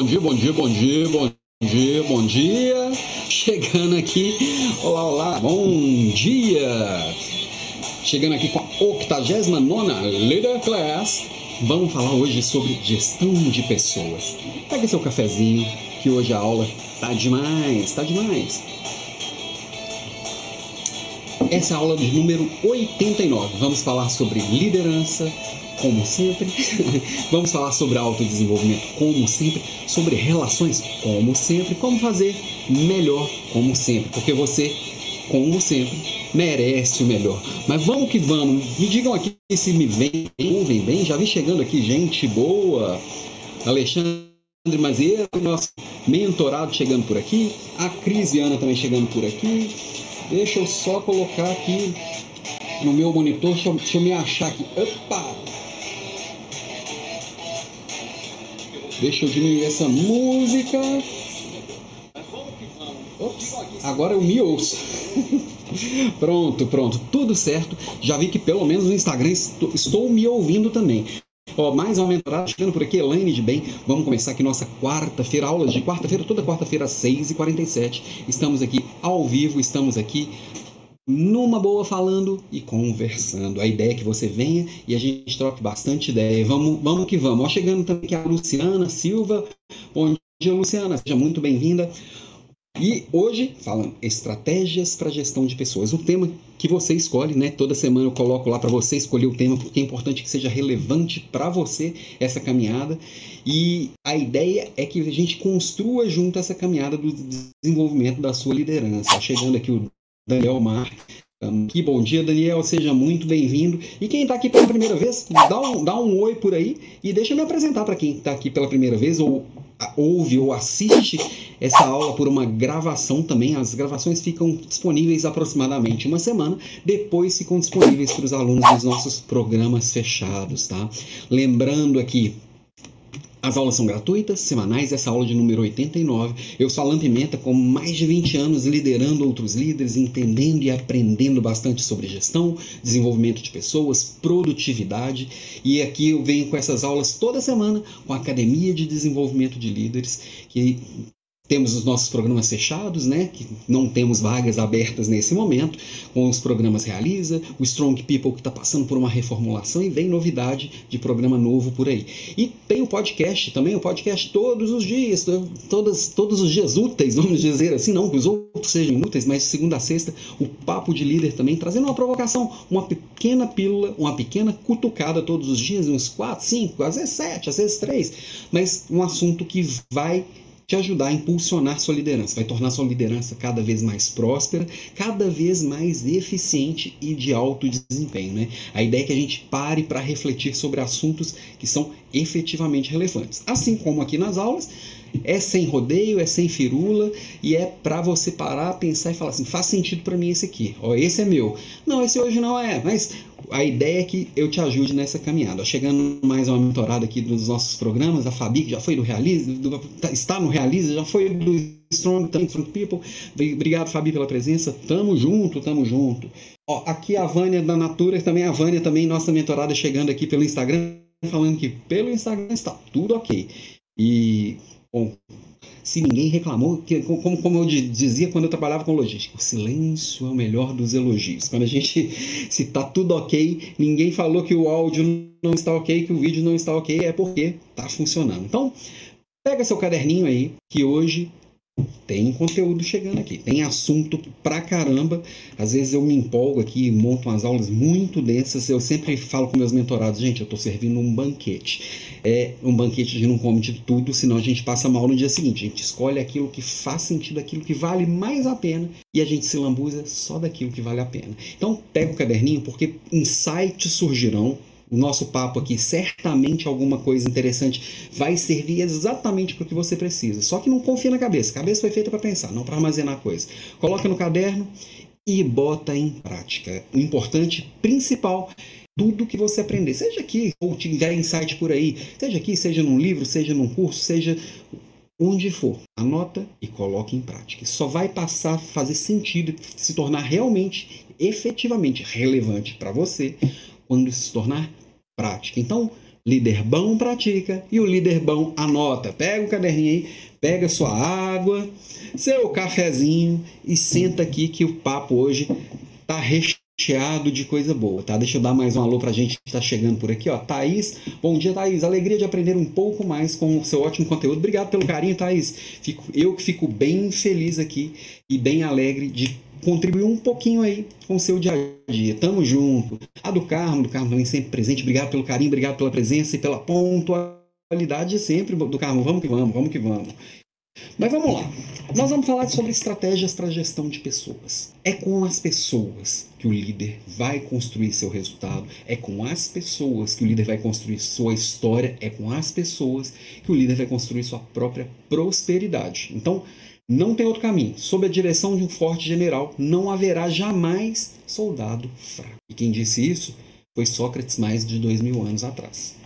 bom dia, bom dia, bom dia, bom dia, bom dia. Chegando aqui, olá, olá, bom dia. Chegando aqui com a 89 Leader Class. Vamos falar hoje sobre gestão de pessoas. Pega seu cafezinho, que hoje a aula tá demais, tá demais. Essa é a aula de número 89. Vamos falar sobre liderança, como sempre. Vamos falar sobre autodesenvolvimento, como sempre. Sobre relações, como sempre. Como fazer melhor, como sempre. Porque você, como sempre, merece o melhor. Mas vamos que vamos. Me digam aqui se me vem, ouvem bem. Já vi chegando aqui gente boa. Alexandre Mazeiro, nosso mentorado chegando por aqui. A Cris Viana também chegando por aqui. Deixa eu só colocar aqui no meu monitor. Deixa eu, deixa eu me achar aqui. Opa! Deixa eu diminuir essa música. Ops, agora eu me ouço. pronto, pronto, tudo certo. Já vi que pelo menos no Instagram estou, estou me ouvindo também. Ó, mais uma mentorada chegando por aqui, Elaine de Bem. Vamos começar aqui nossa quarta-feira, aulas de quarta-feira, toda quarta-feira às 6h47. Estamos aqui ao vivo, estamos aqui numa boa falando e conversando. A ideia é que você venha e a gente troque bastante ideia. Vamos, vamos que vamos. Ó, chegando também aqui a Luciana Silva. Bom dia, Luciana. Seja muito bem-vinda. E hoje, falando estratégias para gestão de pessoas, o tema que você escolhe, né? Toda semana eu coloco lá para você escolher o tema, porque é importante que seja relevante para você essa caminhada. E a ideia é que a gente construa junto essa caminhada do desenvolvimento da sua liderança. Chegando aqui o Daniel Mar. Que bom dia, Daniel, seja muito bem-vindo. E quem está aqui pela primeira vez, dá um, dá um oi por aí e deixa eu me apresentar para quem está aqui pela primeira vez ou ouve ou assiste essa aula por uma gravação também. As gravações ficam disponíveis aproximadamente uma semana, depois ficam disponíveis para os alunos dos nossos programas fechados, tá? Lembrando aqui, as aulas são gratuitas, semanais, essa aula de número 89. Eu sou Alan Pimenta, com mais de 20 anos liderando outros líderes, entendendo e aprendendo bastante sobre gestão, desenvolvimento de pessoas, produtividade. E aqui eu venho com essas aulas toda semana com a Academia de Desenvolvimento de Líderes, que temos os nossos programas fechados, né? Que não temos vagas abertas nesse momento, com os programas Realiza, o Strong People que está passando por uma reformulação e vem novidade de programa novo por aí. E tem o podcast também, o podcast todos os dias, todas, todos os dias úteis, vamos dizer assim, não que os outros sejam inúteis, mas segunda a sexta, o Papo de Líder também, trazendo uma provocação, uma pequena pílula, uma pequena cutucada todos os dias, uns 4, 5, às vezes 7, às vezes 3, mas um assunto que vai te ajudar a impulsionar sua liderança, vai tornar sua liderança cada vez mais próspera, cada vez mais eficiente e de alto desempenho. Né? A ideia é que a gente pare para refletir sobre assuntos que são efetivamente relevantes. Assim como aqui nas aulas, é sem rodeio, é sem firula e é para você parar, pensar e falar assim: faz sentido para mim esse aqui. Ó, esse é meu. Não, esse hoje não é, mas a ideia é que eu te ajude nessa caminhada. Chegando mais uma mentorada aqui dos nossos programas, a Fabi, que já foi do Realize, do, tá, está no Realize, já foi do Strong, Strong People. Obrigado, Fabi, pela presença. Tamo junto, tamo junto. Ó, aqui a Vânia da Natura, também a Vânia, também nossa mentorada, chegando aqui pelo Instagram, falando que pelo Instagram está tudo ok. E, bom, se ninguém reclamou, que, como, como eu dizia quando eu trabalhava com logística, o silêncio é o melhor dos elogios. Quando a gente, se tá tudo ok, ninguém falou que o áudio não está ok, que o vídeo não está ok, é porque tá funcionando. Então, pega seu caderninho aí, que hoje tem conteúdo chegando aqui, tem assunto pra caramba. Às vezes eu me empolgo aqui, monto umas aulas muito densas. Eu sempre falo com meus mentorados, gente, eu estou servindo um banquete. É um banquete, a gente não come de tudo, senão a gente passa mal no dia seguinte. A gente escolhe aquilo que faz sentido, aquilo que vale mais a pena e a gente se lambuza só daquilo que vale a pena. Então pega o caderninho, porque insights surgirão o nosso papo aqui, certamente alguma coisa interessante vai servir exatamente para o que você precisa. Só que não confia na cabeça. A cabeça foi feita para pensar, não para armazenar coisa. Coloca no caderno e bota em prática. O importante, principal, tudo que você aprender, seja aqui ou tiver insight por aí, seja aqui, seja num livro, seja num curso, seja onde for, anota e coloque em prática. Só vai passar a fazer sentido, se tornar realmente, efetivamente relevante para você quando se tornar prática. Então, líder bom pratica e o líder bom anota. Pega o caderninho aí, pega sua água, seu cafezinho e senta aqui que o papo hoje tá recheado de coisa boa, tá? Deixa eu dar mais um alô pra gente que tá chegando por aqui, ó. Thaís, bom dia, Thaís. Alegria de aprender um pouco mais com o seu ótimo conteúdo. Obrigado pelo carinho, Thaís. Fico, eu que fico bem feliz aqui e bem alegre de contribuir um pouquinho aí com o seu dia a dia. Tamo junto. A do Carmo, do Carmo também sempre presente. Obrigado pelo carinho, obrigado pela presença e pela pontualidade sempre do Carmo. Vamos que vamos, vamos que vamos. Mas vamos lá. Nós vamos falar sobre estratégias para gestão de pessoas. É com as pessoas que o líder vai construir seu resultado, é com as pessoas que o líder vai construir sua história, é com as pessoas que o líder vai construir sua própria prosperidade. Então, não tem outro caminho. Sob a direção de um forte general, não haverá jamais soldado fraco. E quem disse isso foi Sócrates mais de dois mil anos atrás.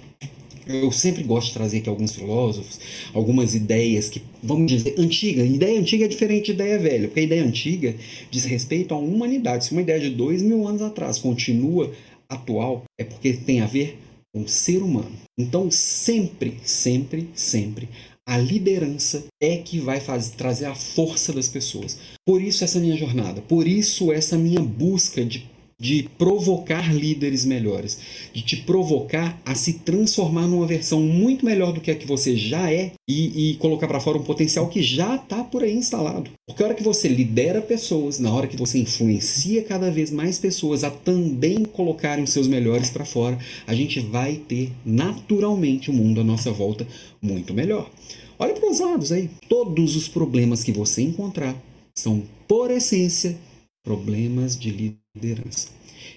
Eu sempre gosto de trazer aqui alguns filósofos, algumas ideias que, vamos dizer, antiga. Ideia antiga é diferente de ideia velha, porque a ideia antiga diz respeito à humanidade. Se uma ideia de dois mil anos atrás continua atual, é porque tem a ver com o ser humano. Então, sempre, sempre, sempre, a liderança é que vai fazer, trazer a força das pessoas. Por isso essa minha jornada, por isso essa minha busca de de provocar líderes melhores, de te provocar a se transformar numa versão muito melhor do que a que você já é e, e colocar para fora um potencial que já está por aí instalado. Porque a hora que você lidera pessoas, na hora que você influencia cada vez mais pessoas a também colocarem os seus melhores para fora, a gente vai ter naturalmente o um mundo à nossa volta muito melhor. Olha para os lados aí. Todos os problemas que você encontrar são, por essência, problemas de liderança liderança.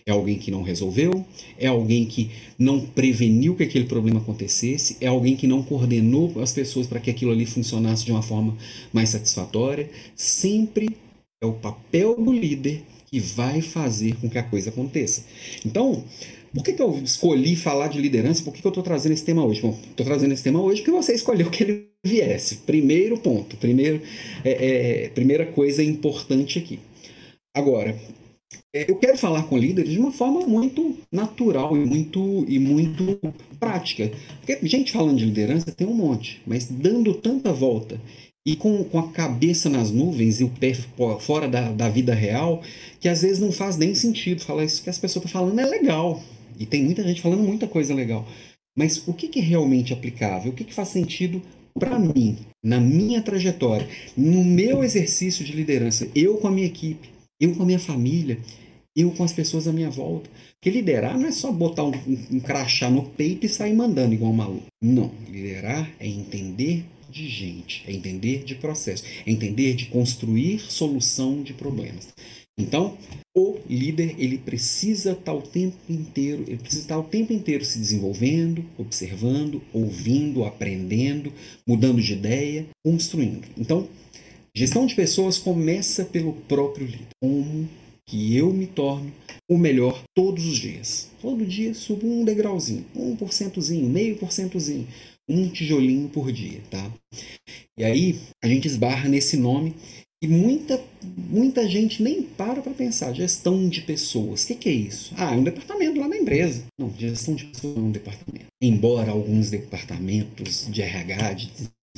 É alguém que não resolveu, é alguém que não preveniu que aquele problema acontecesse, é alguém que não coordenou as pessoas para que aquilo ali funcionasse de uma forma mais satisfatória. Sempre é o papel do líder que vai fazer com que a coisa aconteça. Então, por que, que eu escolhi falar de liderança? Por que, que eu estou trazendo esse tema hoje? Bom, estou trazendo esse tema hoje porque você escolheu que ele viesse. Primeiro ponto, primeiro, é, é, primeira coisa importante aqui. Agora, eu quero falar com líderes de uma forma muito natural e muito, e muito prática. Porque gente falando de liderança tem um monte, mas dando tanta volta e com, com a cabeça nas nuvens e o pé fora da, da vida real, que às vezes não faz nem sentido falar isso que as pessoas estão falando é legal. E tem muita gente falando muita coisa legal. Mas o que, que é realmente aplicável? O que, que faz sentido para mim, na minha trajetória, no meu exercício de liderança, eu com a minha equipe, eu com a minha família, eu com as pessoas à minha volta. Porque liderar não é só botar um, um, um crachá no peito e sair mandando igual um maluco. Não. Liderar é entender de gente, é entender de processo, é entender de construir solução de problemas. Então, o líder ele precisa estar o tempo inteiro, ele precisa estar o tempo inteiro se desenvolvendo, observando, ouvindo, aprendendo, mudando de ideia, construindo. Então, Gestão de pessoas começa pelo próprio líder. Como que eu me torno o melhor todos os dias. Todo dia subo um degrauzinho, um porcentozinho, meio porcentozinho, um tijolinho por dia, tá? E aí a gente esbarra nesse nome e muita, muita gente nem para para pensar. Gestão de pessoas. O que, que, é isso? Ah, é um departamento lá na empresa. Não, gestão de pessoas é um departamento. Embora alguns departamentos de RH, de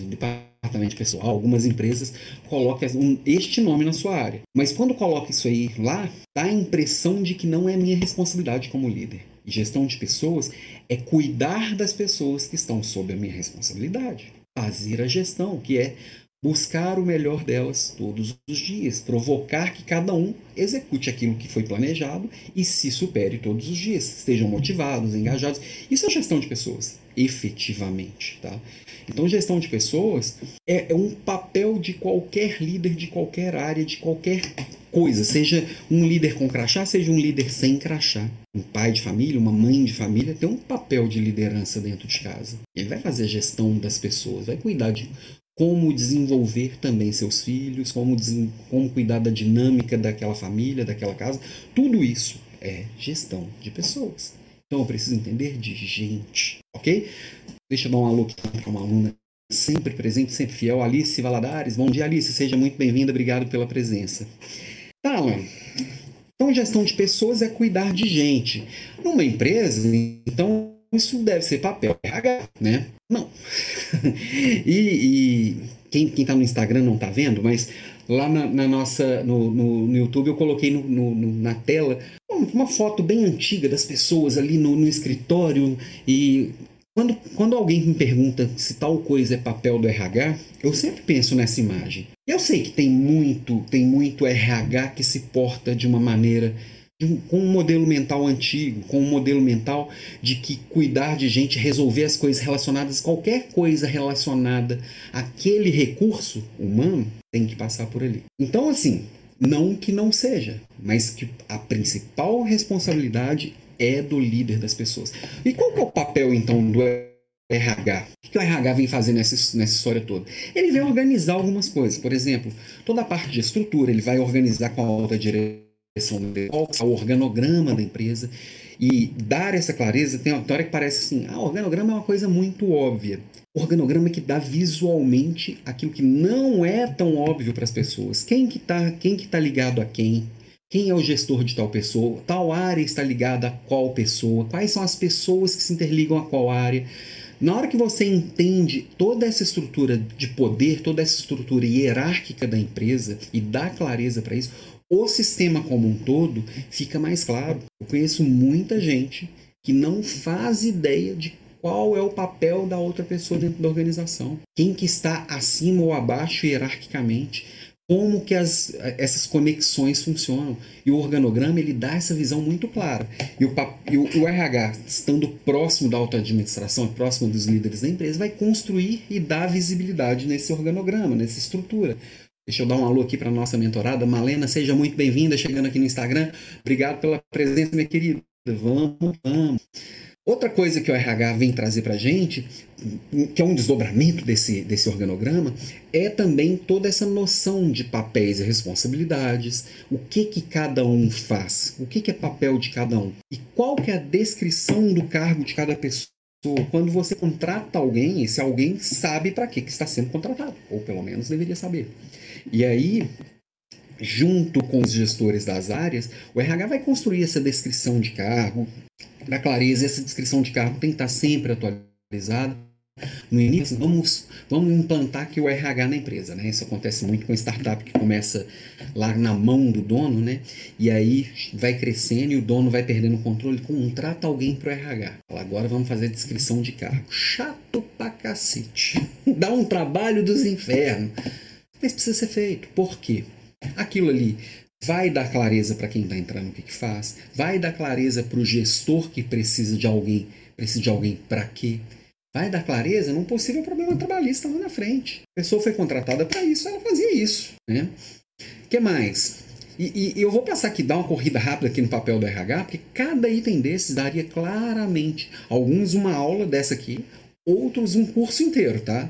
departamento pessoal, algumas empresas colocam este nome na sua área. Mas quando coloca isso aí lá, dá a impressão de que não é minha responsabilidade como líder. Gestão de pessoas é cuidar das pessoas que estão sob a minha responsabilidade. Fazer a gestão, que é buscar o melhor delas todos os dias, provocar que cada um execute aquilo que foi planejado e se supere todos os dias, estejam motivados, engajados. Isso é gestão de pessoas, efetivamente, tá? Então, gestão de pessoas é, é um papel de qualquer líder de qualquer área, de qualquer coisa, seja um líder com crachá, seja um líder sem crachá. Um pai de família, uma mãe de família tem um papel de liderança dentro de casa. Ele vai fazer a gestão das pessoas, vai cuidar de como desenvolver também seus filhos, como, como cuidar da dinâmica daquela família, daquela casa. Tudo isso é gestão de pessoas. Então eu preciso entender de gente, ok? Deixa eu dar um alô para uma aluna sempre presente, sempre fiel, Alice Valadares. Bom dia, Alice, seja muito bem-vinda, obrigado pela presença. Tá, Alan. Então, gestão de pessoas é cuidar de gente. Numa empresa, então, isso deve ser papel RH, né? Não. e, e quem, quem tá no Instagram não tá vendo, mas lá na, na nossa, no, no, no, YouTube eu coloquei no, no, na tela uma foto bem antiga das pessoas ali no escritório e quando, quando alguém me pergunta se tal coisa é papel do RH, eu sempre penso nessa imagem. Eu sei que tem muito, tem muito RH que se porta de uma maneira com um modelo mental antigo, com um modelo mental de que cuidar de gente, resolver as coisas relacionadas, qualquer coisa relacionada àquele recurso humano, tem que passar por ali. Então, assim, não que não seja, mas que a principal responsabilidade é do líder das pessoas. E qual que é o papel, então, do RH? O que o RH vem fazer nessa, nessa história toda? Ele vem organizar algumas coisas. Por exemplo, toda a parte de estrutura, ele vai organizar com a alta direção, o organograma da empresa e dar essa clareza. Tem uma hora que parece assim: ah, organograma é uma coisa muito óbvia. Organograma é que dá visualmente aquilo que não é tão óbvio para as pessoas. Quem que está quem que tá ligado a quem? Quem é o gestor de tal pessoa? Tal área está ligada a qual pessoa? Quais são as pessoas que se interligam a qual área? Na hora que você entende toda essa estrutura de poder, toda essa estrutura hierárquica da empresa e dá clareza para isso, o sistema como um todo fica mais claro. Eu conheço muita gente que não faz ideia de qual é o papel da outra pessoa dentro da organização. Quem que está acima ou abaixo hierarquicamente como que as, essas conexões funcionam. E o organograma ele dá essa visão muito clara. E o, e o, o RH, estando próximo da auto-administração, próximo dos líderes da empresa, vai construir e dar visibilidade nesse organograma, nessa estrutura. Deixa eu dar um alô aqui para nossa mentorada. Malena, seja muito bem-vinda, chegando aqui no Instagram. Obrigado pela presença, minha querida. Vamos, vamos. Outra coisa que o RH vem trazer para a gente, que é um desdobramento desse, desse organograma, é também toda essa noção de papéis e responsabilidades, o que que cada um faz, o que, que é papel de cada um e qual que é a descrição do cargo de cada pessoa. Quando você contrata alguém, esse alguém sabe para que, que está sendo contratado, ou pelo menos deveria saber. E aí, junto com os gestores das áreas, o RH vai construir essa descrição de cargo, da clareza, essa descrição de cargo tem que estar sempre atualizada. No início, vamos, vamos implantar aqui o RH na empresa, né? Isso acontece muito com startup que começa lá na mão do dono, né? E aí vai crescendo e o dono vai perdendo o controle, contrata alguém para o RH. Fala, agora vamos fazer descrição de cargo. Chato pra cacete. Dá um trabalho dos infernos. Mas precisa ser feito. Por quê? Aquilo ali vai dar clareza para quem está entrando o que, que faz, vai dar clareza para o gestor que precisa de alguém, precisa de alguém para quê, vai dar clareza num possível problema trabalhista lá na frente. A pessoa foi contratada para isso, ela fazia isso, né? que mais? E, e, eu vou passar aqui, dar uma corrida rápida aqui no papel do RH, porque cada item desses daria claramente, alguns uma aula dessa aqui, outros um curso inteiro, tá?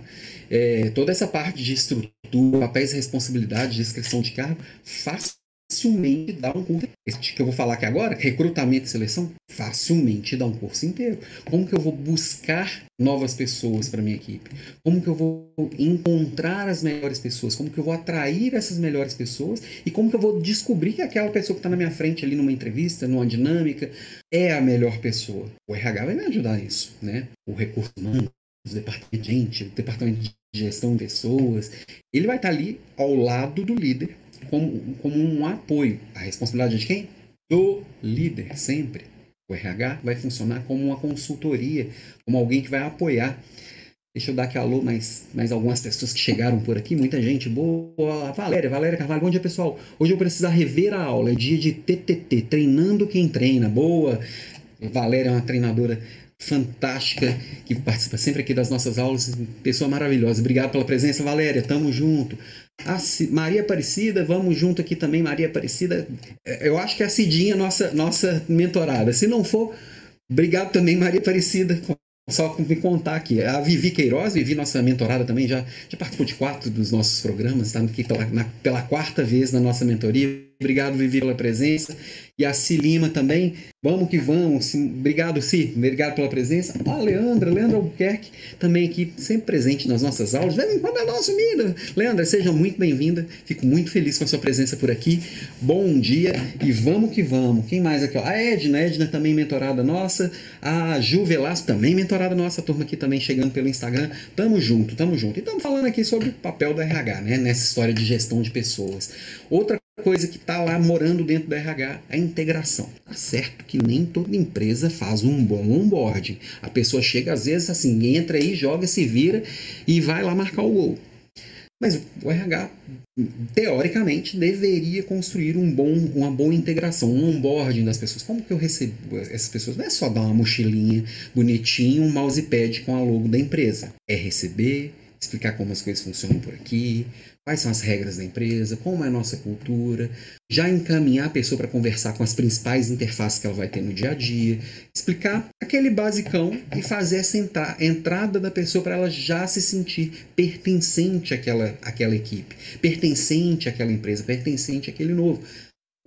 É, toda essa parte de estrutura, papéis e responsabilidade, descrição de cargo, facilmente dá um curso. Esse que eu vou falar aqui agora, recrutamento e seleção, facilmente dá um curso inteiro. Como que eu vou buscar novas pessoas para minha equipe? Como que eu vou encontrar as melhores pessoas? Como que eu vou atrair essas melhores pessoas? E como que eu vou descobrir que aquela pessoa que está na minha frente ali numa entrevista, numa dinâmica, é a melhor pessoa? O RH vai me ajudar nisso, né? O recurso humano, o departamento de gente, o departamento de gestão de pessoas, ele vai estar tá ali ao lado do líder como, como um apoio. A responsabilidade de quem? Do líder, sempre. O RH vai funcionar como uma consultoria, como alguém que vai apoiar. Deixa eu dar aqui alô mais, mais algumas pessoas que chegaram por aqui. Muita gente boa. Valéria, Valéria Carvalho, bom dia pessoal. Hoje eu preciso rever a aula. É dia de TTT, treinando quem treina. Boa. Valéria é uma treinadora fantástica que participa sempre aqui das nossas aulas. Pessoa maravilhosa. Obrigado pela presença, Valéria. Tamo junto. A Maria Aparecida, vamos junto aqui também, Maria Aparecida. É, eu acho que é a Cidinha nossa nossa mentorada. Se não for, obrigado também, Maria Aparecida. Só me contar aqui. A Vivi Queiroz, Vivi, nossa mentorada também, já, já participou de quatro dos nossos programas, está aqui pela, na, pela quarta vez na nossa mentoria. Obrigado, Vivi, pela presença. E a Cilima também. Vamos que vamos. Obrigado, Si. Obrigado pela presença. A Leandra, Leandra Albuquerque, também aqui, sempre presente nas nossas aulas. De vez em quando é nossa sumida. Leandra, seja muito bem-vinda. Fico muito feliz com a sua presença por aqui. Bom dia e vamos que vamos. Quem mais aqui? A Edna, a Edna também mentorada nossa. A Ju Velasco também mentorada nossa. A turma aqui também chegando pelo Instagram. Tamo junto, tamo junto. E estamos falando aqui sobre o papel do RH, né? Nessa história de gestão de pessoas. Outra coisa que está lá morando dentro do RH, a integração. Tá certo que nem toda empresa faz um bom onboarding. A pessoa chega às vezes assim, entra aí, joga, se vira e vai lá marcar o gol. Mas o RH, teoricamente, deveria construir um bom, uma boa integração, um onboarding das pessoas. Como que eu recebo essas pessoas? Não é só dar uma mochilinha bonitinha, um mousepad com a logo da empresa. É receber, explicar como as coisas funcionam por aqui, quais são as regras da empresa, como é a nossa cultura, já encaminhar a pessoa para conversar com as principais interfaces que ela vai ter no dia a dia, explicar aquele basicão e fazer essa entra entrada da pessoa para ela já se sentir pertencente àquela, àquela equipe, pertencente àquela empresa, pertencente àquele novo.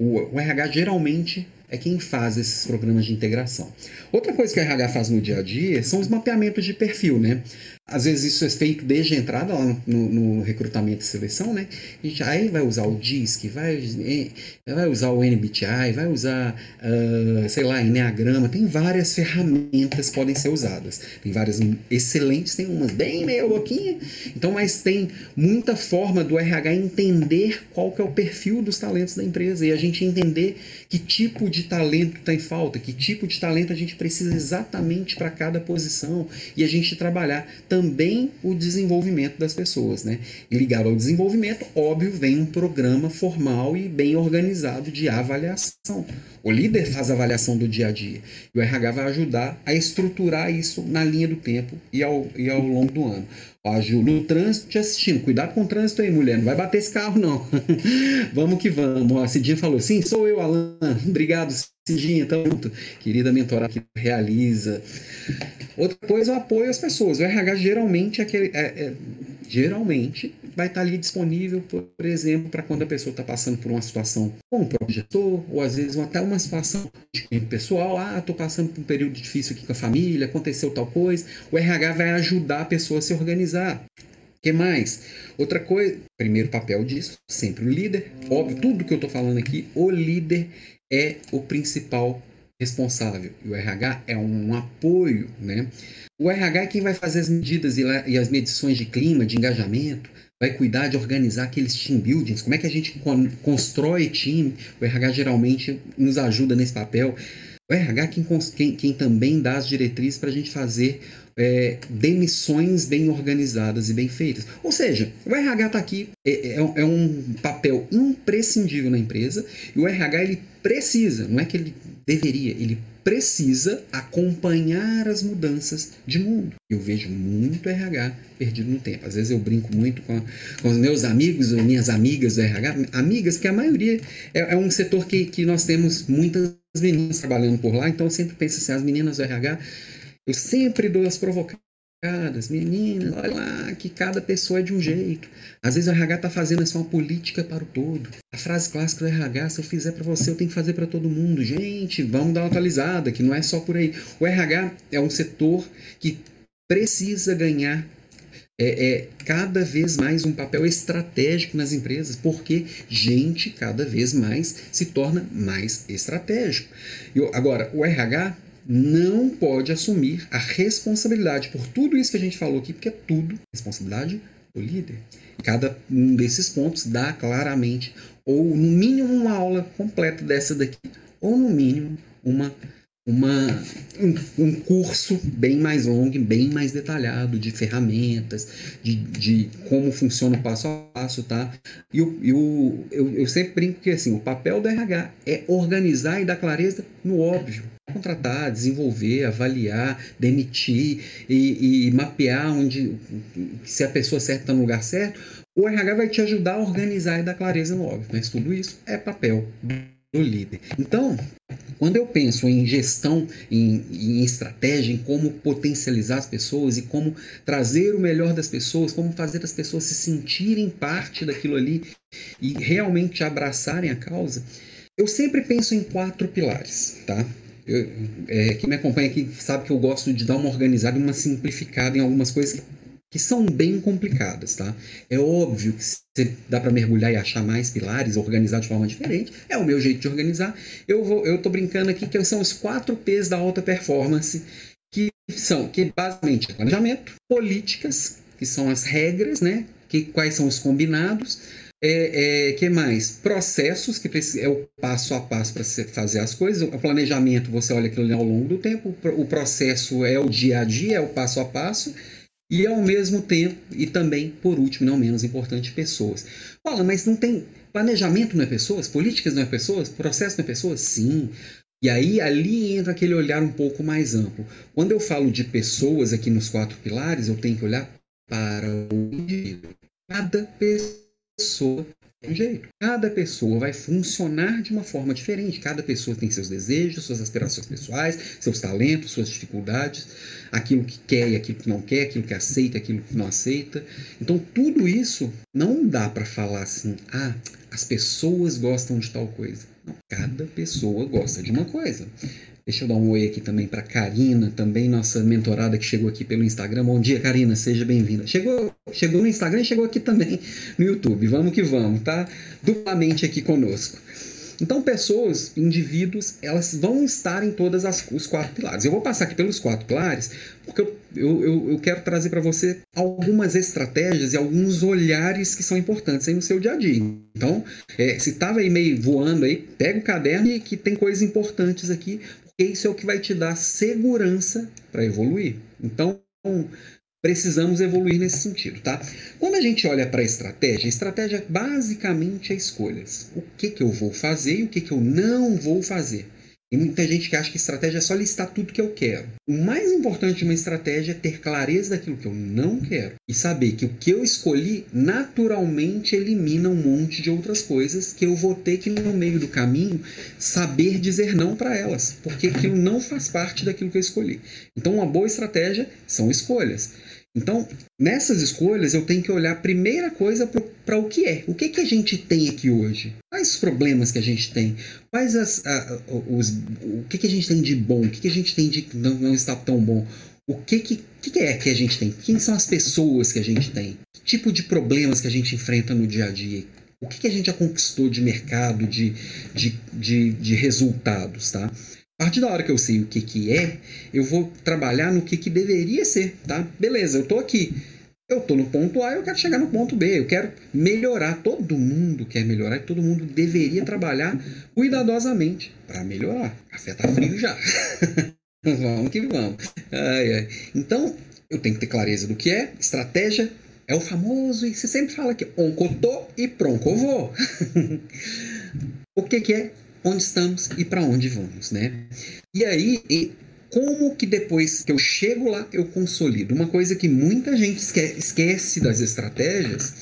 O, o RH geralmente é quem faz esses programas de integração. Outra coisa que o RH faz no dia a dia são os mapeamentos de perfil, né? Às vezes isso é feito desde a entrada lá no, no, recrutamento e seleção, né? A gente aí vai usar o DISC, vai, é, vai usar o NBTI, vai usar, uh, sei lá, Enneagrama. Tem várias ferramentas que podem ser usadas. Tem várias excelentes, tem umas bem meio louquinha. Então, mas tem muita forma do RH entender qual que é o perfil dos talentos da empresa e a gente entender que tipo de talento está em falta, que tipo de talento a gente precisa exatamente para cada posição e a gente trabalhar também o desenvolvimento das pessoas, né? E ligado ao desenvolvimento, óbvio, vem um programa formal e bem organizado de avaliação. O líder faz a avaliação do dia a dia e o RH vai ajudar a estruturar isso na linha do tempo e ao, e ao longo do ano. Ó, Ju, no trânsito te assistindo. Cuidado com o trânsito aí, mulher. Não vai bater esse carro, não. vamos que vamos. Ó, a Cidinha falou: sim, sou eu, Alan. Obrigado, Cidinha. Tanto. Querida mentora que realiza. Outra coisa é o apoio às pessoas. O RH geralmente é aquele. É, é, geralmente vai estar ali disponível, por exemplo, para quando a pessoa está passando por uma situação com o próprio gestor, ou às vezes até uma situação de pessoal, ah, estou passando por um período difícil aqui com a família, aconteceu tal coisa, o RH vai ajudar a pessoa a se organizar. O que mais? Outra coisa, primeiro papel disso, sempre o líder. Óbvio, tudo que eu estou falando aqui, o líder é o principal responsável. E o RH é um apoio, né? O RH é quem vai fazer as medidas e as medições de clima, de engajamento, vai cuidar de organizar aqueles team buildings, como é que a gente constrói time. O RH geralmente nos ajuda nesse papel. O RH é quem, quem, quem também dá as diretrizes para a gente fazer é, demissões bem organizadas e bem feitas. Ou seja, o RH está aqui, é, é, é, um papel imprescindível na empresa e o RH ele precisa, não é que ele deveria, ele precisa acompanhar as mudanças de mundo. Eu vejo muito RH perdido no tempo. Às vezes eu brinco muito com, com os meus amigos ou minhas amigas do RH, amigas, que a maioria é, é, um setor que, que nós temos muitas meninas trabalhando por lá, então eu sempre penso assim, as meninas do RH, eu sempre dou as provocadas meninas, olha lá que cada pessoa é de um jeito. Às vezes o RH está fazendo essa uma política para o todo. A frase clássica do RH, se eu fizer para você, eu tenho que fazer para todo mundo. Gente, vamos dar uma atualizada, que não é só por aí. O RH é um setor que precisa ganhar é, é, cada vez mais um papel estratégico nas empresas, porque gente cada vez mais se torna mais estratégico. Eu, agora, o RH não pode assumir a responsabilidade por tudo isso que a gente falou aqui, porque é tudo responsabilidade do líder. Cada um desses pontos dá claramente, ou no mínimo uma aula completa dessa daqui, ou no mínimo uma, uma, um, um curso bem mais longo, bem mais detalhado de ferramentas, de, de como funciona o passo a passo, tá? E o, e o, eu, eu sempre brinco que assim, o papel do RH é organizar e dar clareza no óbvio contratar, desenvolver, avaliar, demitir e, e mapear onde se a pessoa certa está no lugar certo, o RH vai te ajudar a organizar e dar clareza no óbvio. Mas tudo isso é papel líder. Então, quando eu penso em gestão, em, em, estratégia, em como potencializar as pessoas e como trazer o melhor das pessoas, como fazer as pessoas se sentirem parte daquilo ali e realmente abraçarem a causa, eu sempre penso em quatro pilares, tá? Eu, é, quem me acompanha aqui sabe que eu gosto de dar uma organizada e uma simplificada em algumas coisas que que são bem complicadas, tá? É óbvio que dá para mergulhar e achar mais pilares, organizar de forma diferente. É o meu jeito de organizar. Eu vou, eu tô brincando aqui que são os quatro P's da alta performance, que são que basicamente é planejamento, políticas, que são as regras, né? Que quais são os combinados, é, é, que mais? Processos, que é o passo a passo para fazer as coisas. O planejamento, você olha aquilo ao longo do tempo. O processo é o dia a dia, é o passo a passo e ao mesmo tempo, e também, por último, não menos importante, pessoas. Fala, mas não tem planejamento não é pessoas? Políticas não é pessoas? Processo não é pessoas? Sim. E aí ali entra aquele olhar um pouco mais amplo. Quando eu falo de pessoas aqui nos quatro pilares, eu tenho que olhar para o indivíduo. Cada pessoa um jeito. Cada pessoa vai funcionar de uma forma diferente. Cada pessoa tem seus desejos, suas aspirações pessoais, seus talentos, suas dificuldades, aquilo que quer e aquilo que não quer, aquilo que aceita, aquilo que não aceita. Então, tudo isso não dá para falar assim, ah, as pessoas gostam de tal coisa. Não, cada pessoa gosta de uma coisa. Deixa eu dar um oi aqui também para Karina, também nossa mentorada que chegou aqui pelo Instagram. Bom dia, Karina, seja bem-vinda. Chegou, chegou no Instagram e chegou aqui também no YouTube. Vamos que vamos, tá? Duplamente aqui conosco. Então, pessoas, indivíduos, elas vão estar em todas as, os quatro pilares. Eu vou passar aqui pelos quatro pilares, porque eu, eu, eu quero trazer para você algumas estratégias e alguns olhares que são importantes aí no seu dia a dia. Então, é, se estava aí meio voando aí, pega o caderno e que tem coisas importantes aqui isso é o que vai te dar segurança para evoluir. Então, precisamos evoluir nesse sentido, tá? Quando a gente olha para a estratégia, a estratégia basicamente é escolhas. O que, que eu vou fazer e o que, que eu não vou fazer. Tem muita gente que acha que estratégia é só listar tudo que eu quero. O mais importante de uma estratégia é ter clareza daquilo que eu não quero e saber que o que eu escolhi naturalmente elimina um monte de outras coisas que eu vou ter que no meio do caminho saber dizer não para elas, porque aquilo não faz parte daquilo que eu escolhi. Então, uma boa estratégia são escolhas. Então, nessas escolhas, eu tenho que olhar primeira coisa para o que é. O que, que a gente tem aqui hoje? Quais os problemas que a gente tem? Quais as, a, os, o que, que a gente tem de bom? O que, que a gente tem de que não, não está tão bom? O que, que, que é que a gente tem? Quem são as pessoas que a gente tem? Que tipo de problemas que a gente enfrenta no dia a dia? O que, que a gente já conquistou de mercado, de, de, de, de resultados, tá? A partir da hora que eu sei o que, que é, eu vou trabalhar no que, que deveria ser, tá? Beleza, eu tô aqui. Eu tô no ponto A, eu quero chegar no ponto B, eu quero melhorar. Todo mundo quer melhorar e todo mundo deveria trabalhar cuidadosamente para melhorar. Café tá frio já. vamos que vamos. Ai, ai. Então, eu tenho que ter clareza do que é, estratégia é o famoso, e você sempre fala que oncotô e proncovô. o que, que é onde estamos e para onde vamos, né? E aí, e como que depois que eu chego lá eu consolido? Uma coisa que muita gente esquece das estratégias.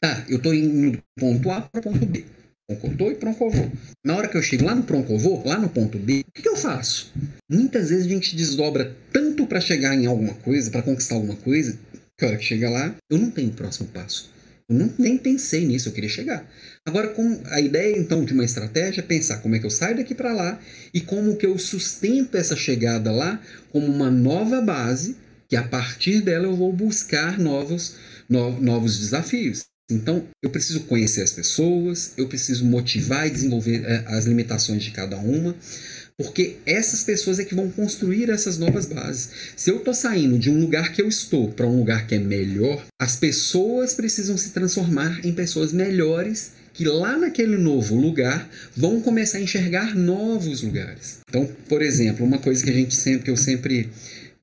Tá, eu estou indo do ponto A para o ponto B. Proncotô e proncovô. Na hora que eu chego lá no proncovô, lá no ponto B, o que, que eu faço? Muitas vezes a gente desdobra tanto para chegar em alguma coisa, para conquistar alguma coisa, que a hora que chega lá, eu não tenho o próximo passo. Eu nem pensei nisso, eu queria chegar. Agora, com a ideia então de uma estratégia é pensar como é que eu saio daqui para lá e como que eu sustento essa chegada lá como uma nova base, que a partir dela eu vou buscar novos, no, novos desafios. Então, eu preciso conhecer as pessoas, eu preciso motivar e desenvolver é, as limitações de cada uma, porque essas pessoas é que vão construir essas novas bases. Se eu estou saindo de um lugar que eu estou para um lugar que é melhor, as pessoas precisam se transformar em pessoas melhores que lá naquele novo lugar vão começar a enxergar novos lugares. Então, por exemplo, uma coisa que a gente sempre, que eu sempre,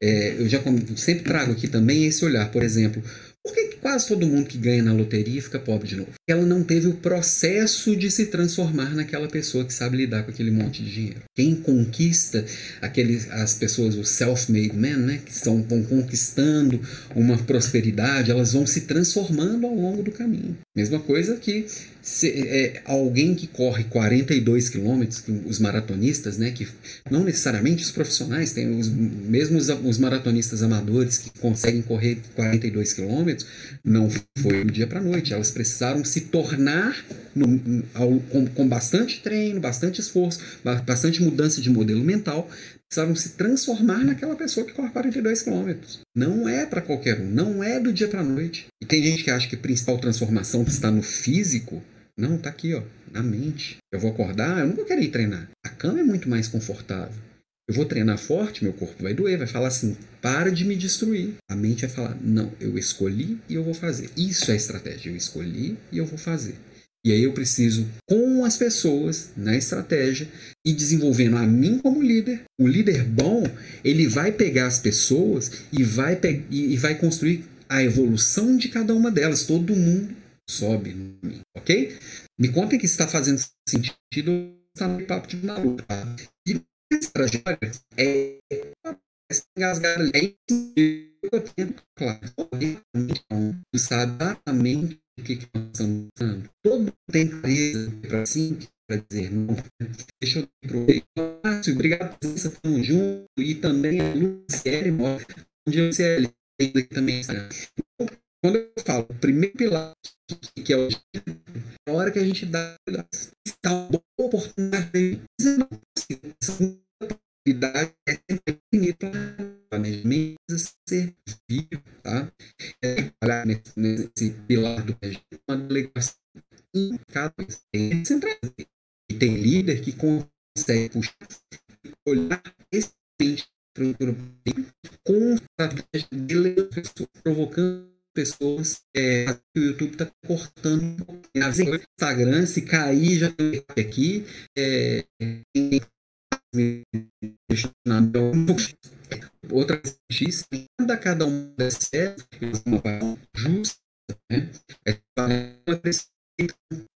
é, eu já sempre trago aqui também é esse olhar. Por exemplo, por que quase todo mundo que ganha na loteria fica pobre de novo. Ela não teve o processo de se transformar naquela pessoa que sabe lidar com aquele monte de dinheiro. Quem conquista aqueles, as pessoas, os self-made men, né, que estão, vão conquistando uma prosperidade, elas vão se transformando ao longo do caminho. Mesma coisa que se, é, alguém que corre 42 quilômetros, os maratonistas, né, que não necessariamente os profissionais, tem os mesmos os maratonistas amadores que conseguem correr 42 quilômetros, não foi do dia para noite. Elas precisaram se tornar no, ao, com, com bastante treino, bastante esforço, bastante mudança de modelo mental, precisaram se transformar naquela pessoa que corre 42 quilômetros. Não é para qualquer um, não é do dia para noite. E tem gente que acha que a principal transformação está no físico. Não, tá aqui, ó, na mente. Eu vou acordar, eu vou querer ir treinar. A cama é muito mais confortável. Eu vou treinar forte, meu corpo vai doer, vai falar assim: para de me destruir. A mente vai falar: não, eu escolhi e eu vou fazer. Isso é estratégia. Eu escolhi e eu vou fazer. E aí eu preciso, com as pessoas, na estratégia, e desenvolvendo a mim como líder. O líder bom, ele vai pegar as pessoas e vai, e vai construir a evolução de cada uma delas. Todo mundo sobe no mim, ok? Me contem que está fazendo sentido está no papo de maluco. Tá? E essa trajetória é engasgada é eu tenho claro. Exatamente o que, nós estamos usando. Todo mundo tem clareza para sim para dizer não. Deixa eu aproveitar. Obrigado por você estamos junto. E também a Luciele Mota, onde você é também. Quando eu falo o primeiro pilar, que é o a hora que a gente dá está uma boa oportunidade essa oportunidade é infinita planejamento ser vivo, tá? É trabalhar nesse, nesse pilar do uma delegação em cada vez e tem líder que consegue puxar olhar esse com estratégia de provocando pessoas é, o YouTube está cortando no Instagram, se cair já aqui é, outra justiça cada cada um das séries uma justa né? é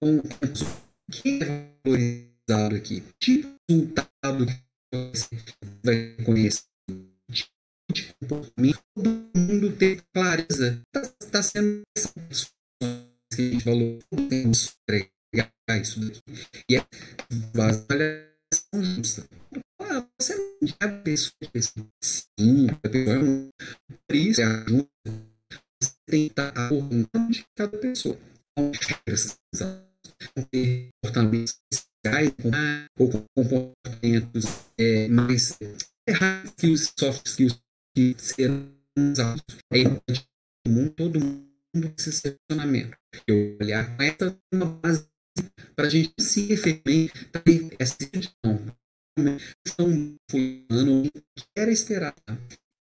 com o que é valorizado aqui? Tipo resultado que você vai conhecer comportamento, todo mundo ter clareza. Está tá sendo essa que a gente falou, temos que entregar isso daqui. E é avaliação justa. Ah, você não é a pessoa, sim, a pessoa um. Por isso é ajuda. Você tem que estar acordando de cada pessoa. Então, comportamentos ou com comportamentos é, mais hard skills, soft skills que serão usados. Importante todo mundo esse selecionamento. Eu olhar essa uma base para a gente se referir também essa questão. Estão fulano que era esperar.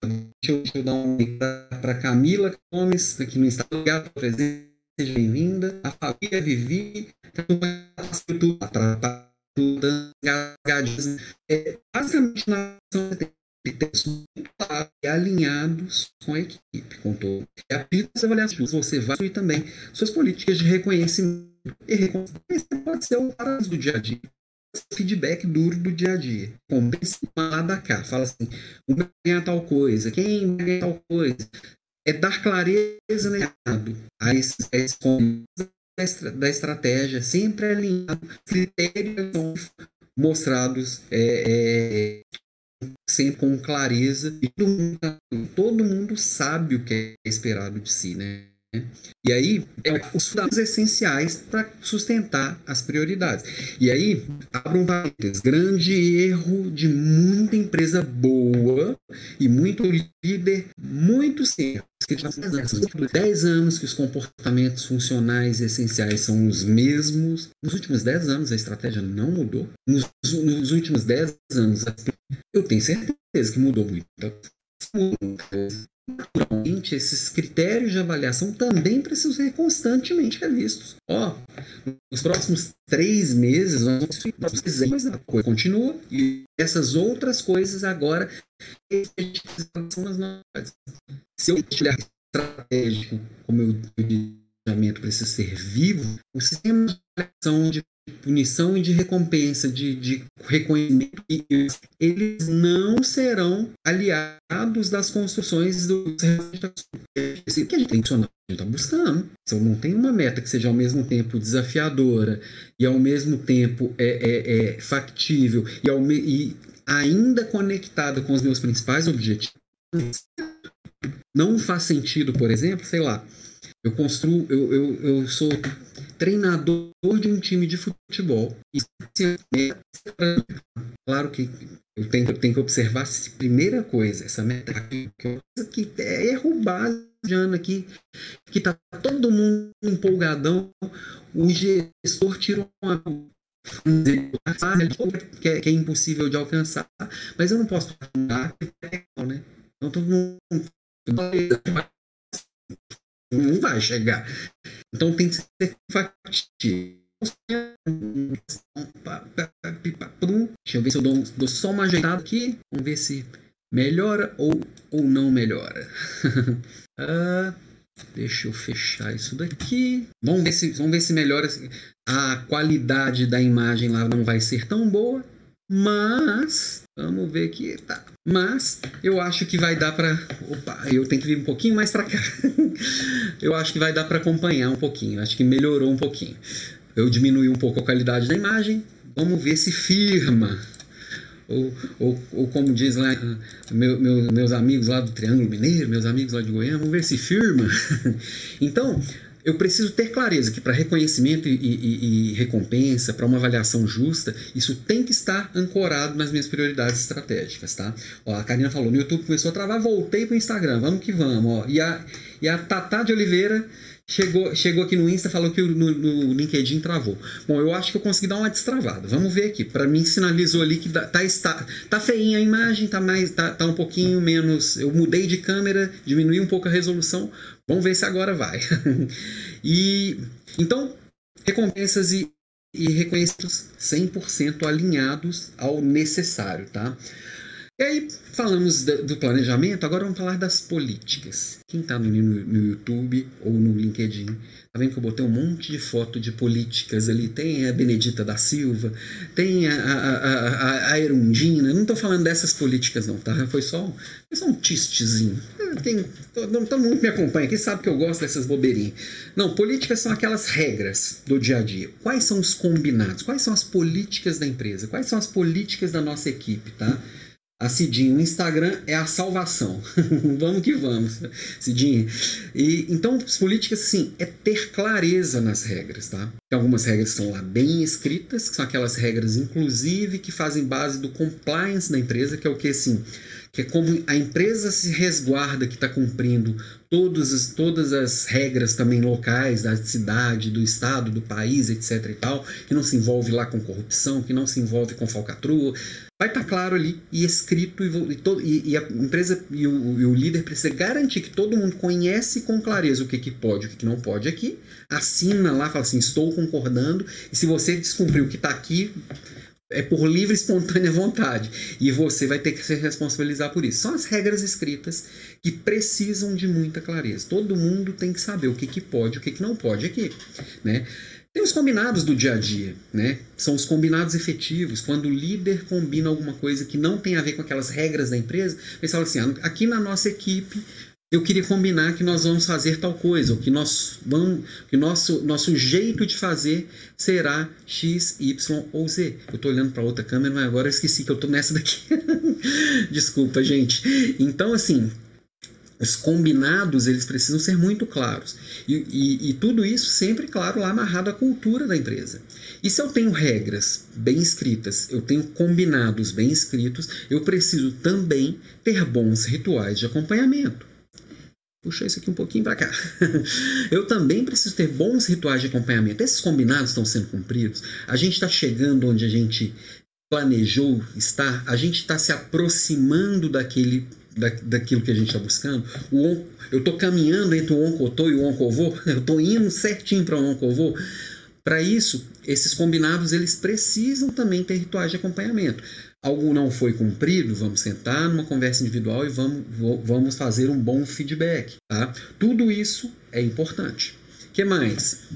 Deixa eu, deixa eu dar um para Camila Gomes, aqui no Instagram, presente, seja bem-vinda. A família Vivi, tudo é, basicamente na e alinhados com a equipe, com todo. E a das avaliações, você vai incluir também suas políticas de reconhecimento e reconhecimento pode ser o parâmetro do dia a dia. Feedback duro do dia a dia. Compensa lá da cá. Fala assim: o vai ganhar tal coisa, quem vai ganhar tal coisa. É dar clareza negado a esses, a esses da estratégia, sempre alinhado, critérios mostrados é, é, sempre com clareza e todo mundo, todo mundo sabe o que é esperado de si, né? E aí, é os fundamentos essenciais para sustentar as prioridades. E aí, abro um parênteses, grande erro de muita empresa boa e muito líder muito cedo. Que 10 anos que os comportamentos funcionais essenciais são os mesmos. Nos últimos 10 anos a estratégia não mudou. Nos, nos últimos 10 anos, eu tenho certeza que mudou muito naturalmente, esses critérios de avaliação também precisam ser constantemente revistos. Ó, nos próximos três meses, mas a coisa continua e essas outras coisas agora são as nossas. Se eu olhar estratégico, como eu disse, precisa ser vivo, o sistema de de punição e de recompensa, de, de reconhecimento, eles não serão aliados das construções do que a gente está buscando. Se eu não tenho uma meta que seja ao mesmo tempo desafiadora e ao mesmo tempo é, é, é factível e, ao e ainda conectada com os meus principais objetivos, não faz sentido, por exemplo, sei lá, eu construo, eu, eu, eu sou treinador de um time de futebol. Claro que eu tenho, eu tenho que observar a primeira coisa, essa meta aqui, que é erro básico aqui, que tá todo mundo empolgadão, o gestor tira uma que é, que é impossível de alcançar, mas eu não posso né? Então todo mundo não vai chegar. Então tem que ser factível. Deixa eu ver se eu dou, dou só uma ajeitada aqui. Vamos ver se melhora ou, ou não melhora. ah, deixa eu fechar isso daqui. Vamos ver se, vamos ver se melhora. A qualidade da imagem lá não vai ser tão boa. Mas, vamos ver aqui, tá. Mas, eu acho que vai dar para, opa, eu tenho que vir um pouquinho mais para cá. eu acho que vai dar para acompanhar um pouquinho. Acho que melhorou um pouquinho. Eu diminui um pouco a qualidade da imagem. Vamos ver se firma. Ou, ou, ou como diz lá meu, meu, meus amigos lá do Triângulo Mineiro, meus amigos lá de Goiânia, vamos ver se firma. então, eu preciso ter clareza que para reconhecimento e, e, e recompensa, para uma avaliação justa, isso tem que estar ancorado nas minhas prioridades estratégicas, tá? Ó, a Karina falou, no YouTube começou a travar, voltei para o Instagram, vamos que vamos, ó. E a, e a Tatá de Oliveira chegou, chegou aqui no Insta falou que no, no, LinkedIn travou. Bom, eu acho que eu consegui dar uma destravada. Vamos ver aqui. Para mim sinalizou ali que tá, está, tá feinha a imagem, tá mais tá, tá um pouquinho menos. Eu mudei de câmera, diminui um pouco a resolução. Vamos ver se agora vai. e então recompensas e, e reconhecimentos 100% alinhados ao necessário, tá? E aí, falamos do planejamento, agora vamos falar das políticas. Quem está no, no, YouTube ou no LinkedIn, tá vendo que eu botei um monte de foto de políticas ali? Tem a Benedita da Silva, tem a, a, a, a Erundina, não estou falando dessas políticas não, tá? Foi só, foi só um tistezinho. Tem, todo, todo mundo me acompanha aqui sabe que eu gosto dessas bobeirinhas. Não, políticas são aquelas regras do dia a dia. Quais são os combinados? Quais são as políticas da empresa? Quais são as políticas da nossa equipe, tá? A Cidinho. O Instagram é a salvação. vamos que vamos, Cidinho. E, então, as políticas, assim, é ter clareza nas regras, tá? Tem algumas regras que estão lá bem escritas, que são aquelas regras, inclusive, que fazem base do compliance da empresa, que é o que, assim, que é como a empresa se resguarda que está cumprindo todas as, todas as regras também locais da cidade, do estado, do país, etc e tal, que não se envolve lá com corrupção, que não se envolve com falcatrua, vai estar tá claro ali e escrito e, todo, e, e a empresa e o, e o, líder precisa garantir que todo mundo conhece com clareza o que, que pode e o que, que não pode aqui, assina lá, fala assim, estou concordando, e se você descumprir o que está aqui, é por livre e espontânea vontade. E você vai ter que se responsabilizar por isso. São as regras escritas que precisam de muita clareza. Todo mundo tem que saber o que, que pode e o que, que não pode aqui. Né? Tem os combinados do dia a dia, né? São os combinados efetivos, quando o líder combina alguma coisa que não tem a ver com aquelas regras da empresa, ele fala assim: ah, aqui na nossa equipe eu queria combinar que nós vamos fazer tal coisa, ou que nós vamos, que nosso nosso jeito de fazer será X, Y ou Z. Eu estou olhando para outra câmera, mas agora eu esqueci que eu estou nessa daqui. Desculpa, gente. Então, assim, os combinados eles precisam ser muito claros. E, e, e, tudo isso sempre, claro, lá amarrado à cultura da empresa. E se eu tenho regras bem escritas, eu tenho combinados bem escritos, eu preciso também ter bons rituais de acompanhamento puxar isso aqui um pouquinho para cá. Eu também preciso ter bons rituais de acompanhamento. Esses combinados estão sendo cumpridos. A gente está chegando onde a gente planejou estar. A gente está se aproximando daquele da, daquilo que a gente está buscando. O, eu estou caminhando entre o oncotô e o oncovô. Eu estou indo certinho para o oncovô. Para isso, esses combinados eles precisam também ter rituais de acompanhamento. Algo não foi cumprido, vamos sentar numa conversa individual e vamos, vamos fazer um bom feedback. Tá? Tudo isso é importante. O que mais?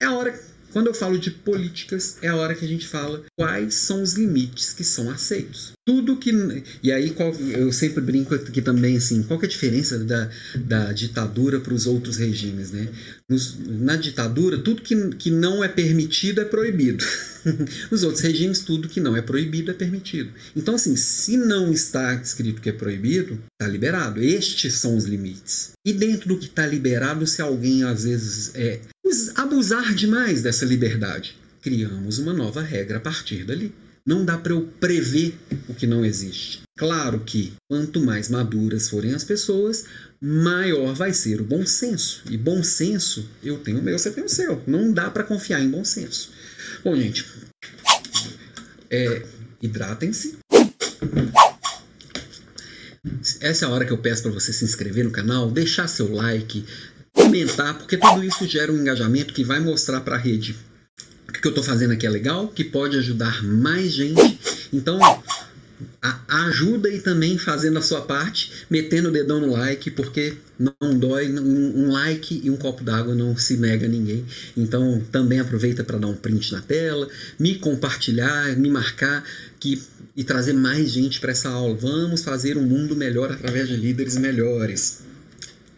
É a hora quando eu falo de políticas, é a hora que a gente fala quais são os limites que são aceitos. Tudo que. E aí, qual, eu sempre brinco aqui também, assim, qual é a diferença da, da ditadura para os outros regimes, né? Nos, na ditadura, tudo que, que não é permitido é proibido. Nos outros regimes, tudo que não é proibido é permitido. Então, assim, se não está escrito que é proibido, está liberado. Estes são os limites. E dentro do que está liberado, se alguém às vezes é, abusar demais dessa liberdade. Criamos uma nova regra a partir dali. Não dá para eu prever o que não existe. Claro que quanto mais maduras forem as pessoas, maior vai ser o bom senso. E bom senso, eu tenho o meu, você tem o seu. Não dá para confiar em bom senso. Bom, gente, é, hidratem-se. Essa é a hora que eu peço para você se inscrever no canal, deixar seu like, comentar, porque tudo isso gera um engajamento que vai mostrar para a rede que eu estou fazendo aqui é legal, que pode ajudar mais gente. Então, ajuda aí também fazendo a sua parte, metendo o dedão no like, porque não dói, um, um like e um copo d'água não se nega a ninguém. Então, também aproveita para dar um print na tela, me compartilhar, me marcar que, e trazer mais gente para essa aula. Vamos fazer um mundo melhor através de líderes melhores.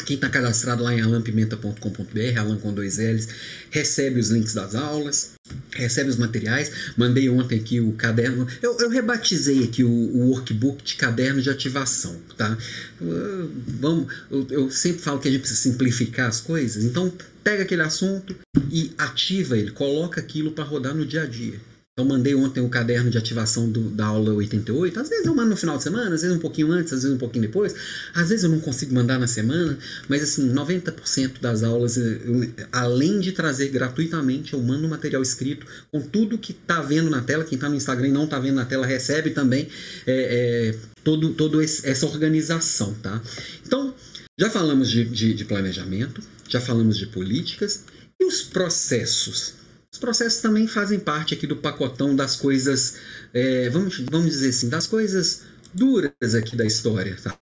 Quem está cadastrado lá em alampimenta.com.br, Alan com dois L's, recebe os links das aulas, recebe os materiais. Mandei ontem aqui o caderno. Eu, eu rebatizei aqui o, o, workbook de caderno de ativação, tá? Uh, vamos, eu, eu sempre falo que a gente precisa simplificar as coisas. Então, pega aquele assunto e ativa ele, coloca aquilo para rodar no dia a dia. Então mandei ontem o caderno de ativação do, da aula 88. Às vezes eu mando no final de semana, às vezes um pouquinho antes, às vezes um pouquinho depois. Às vezes eu não consigo mandar na semana, mas assim, 90% das aulas, eu, além de trazer gratuitamente, eu mando material escrito com tudo que está vendo na tela. Quem está no Instagram e não está vendo na tela recebe também é, é, todo, todo essa organização, tá? Então, já falamos de, de, de planejamento, já falamos de políticas e os processos os processos também fazem parte aqui do pacotão das coisas, é, vamos, vamos dizer assim, das coisas duras aqui da história. Tá?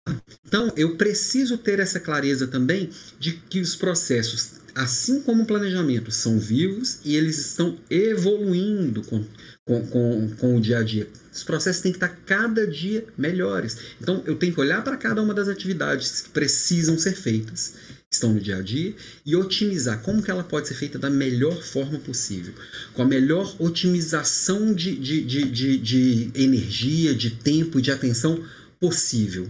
Então, eu preciso ter essa clareza também de que os processos, assim como o planejamento, são vivos e eles estão evoluindo com, com, com, com o dia a dia. Os processos têm que estar cada dia melhores. Então, eu tenho que olhar para cada uma das atividades que precisam ser feitas estão no dia a dia e otimizar como que ela pode ser feita da melhor forma possível, com a melhor otimização de, de, de, de, de energia, de tempo e de atenção possível.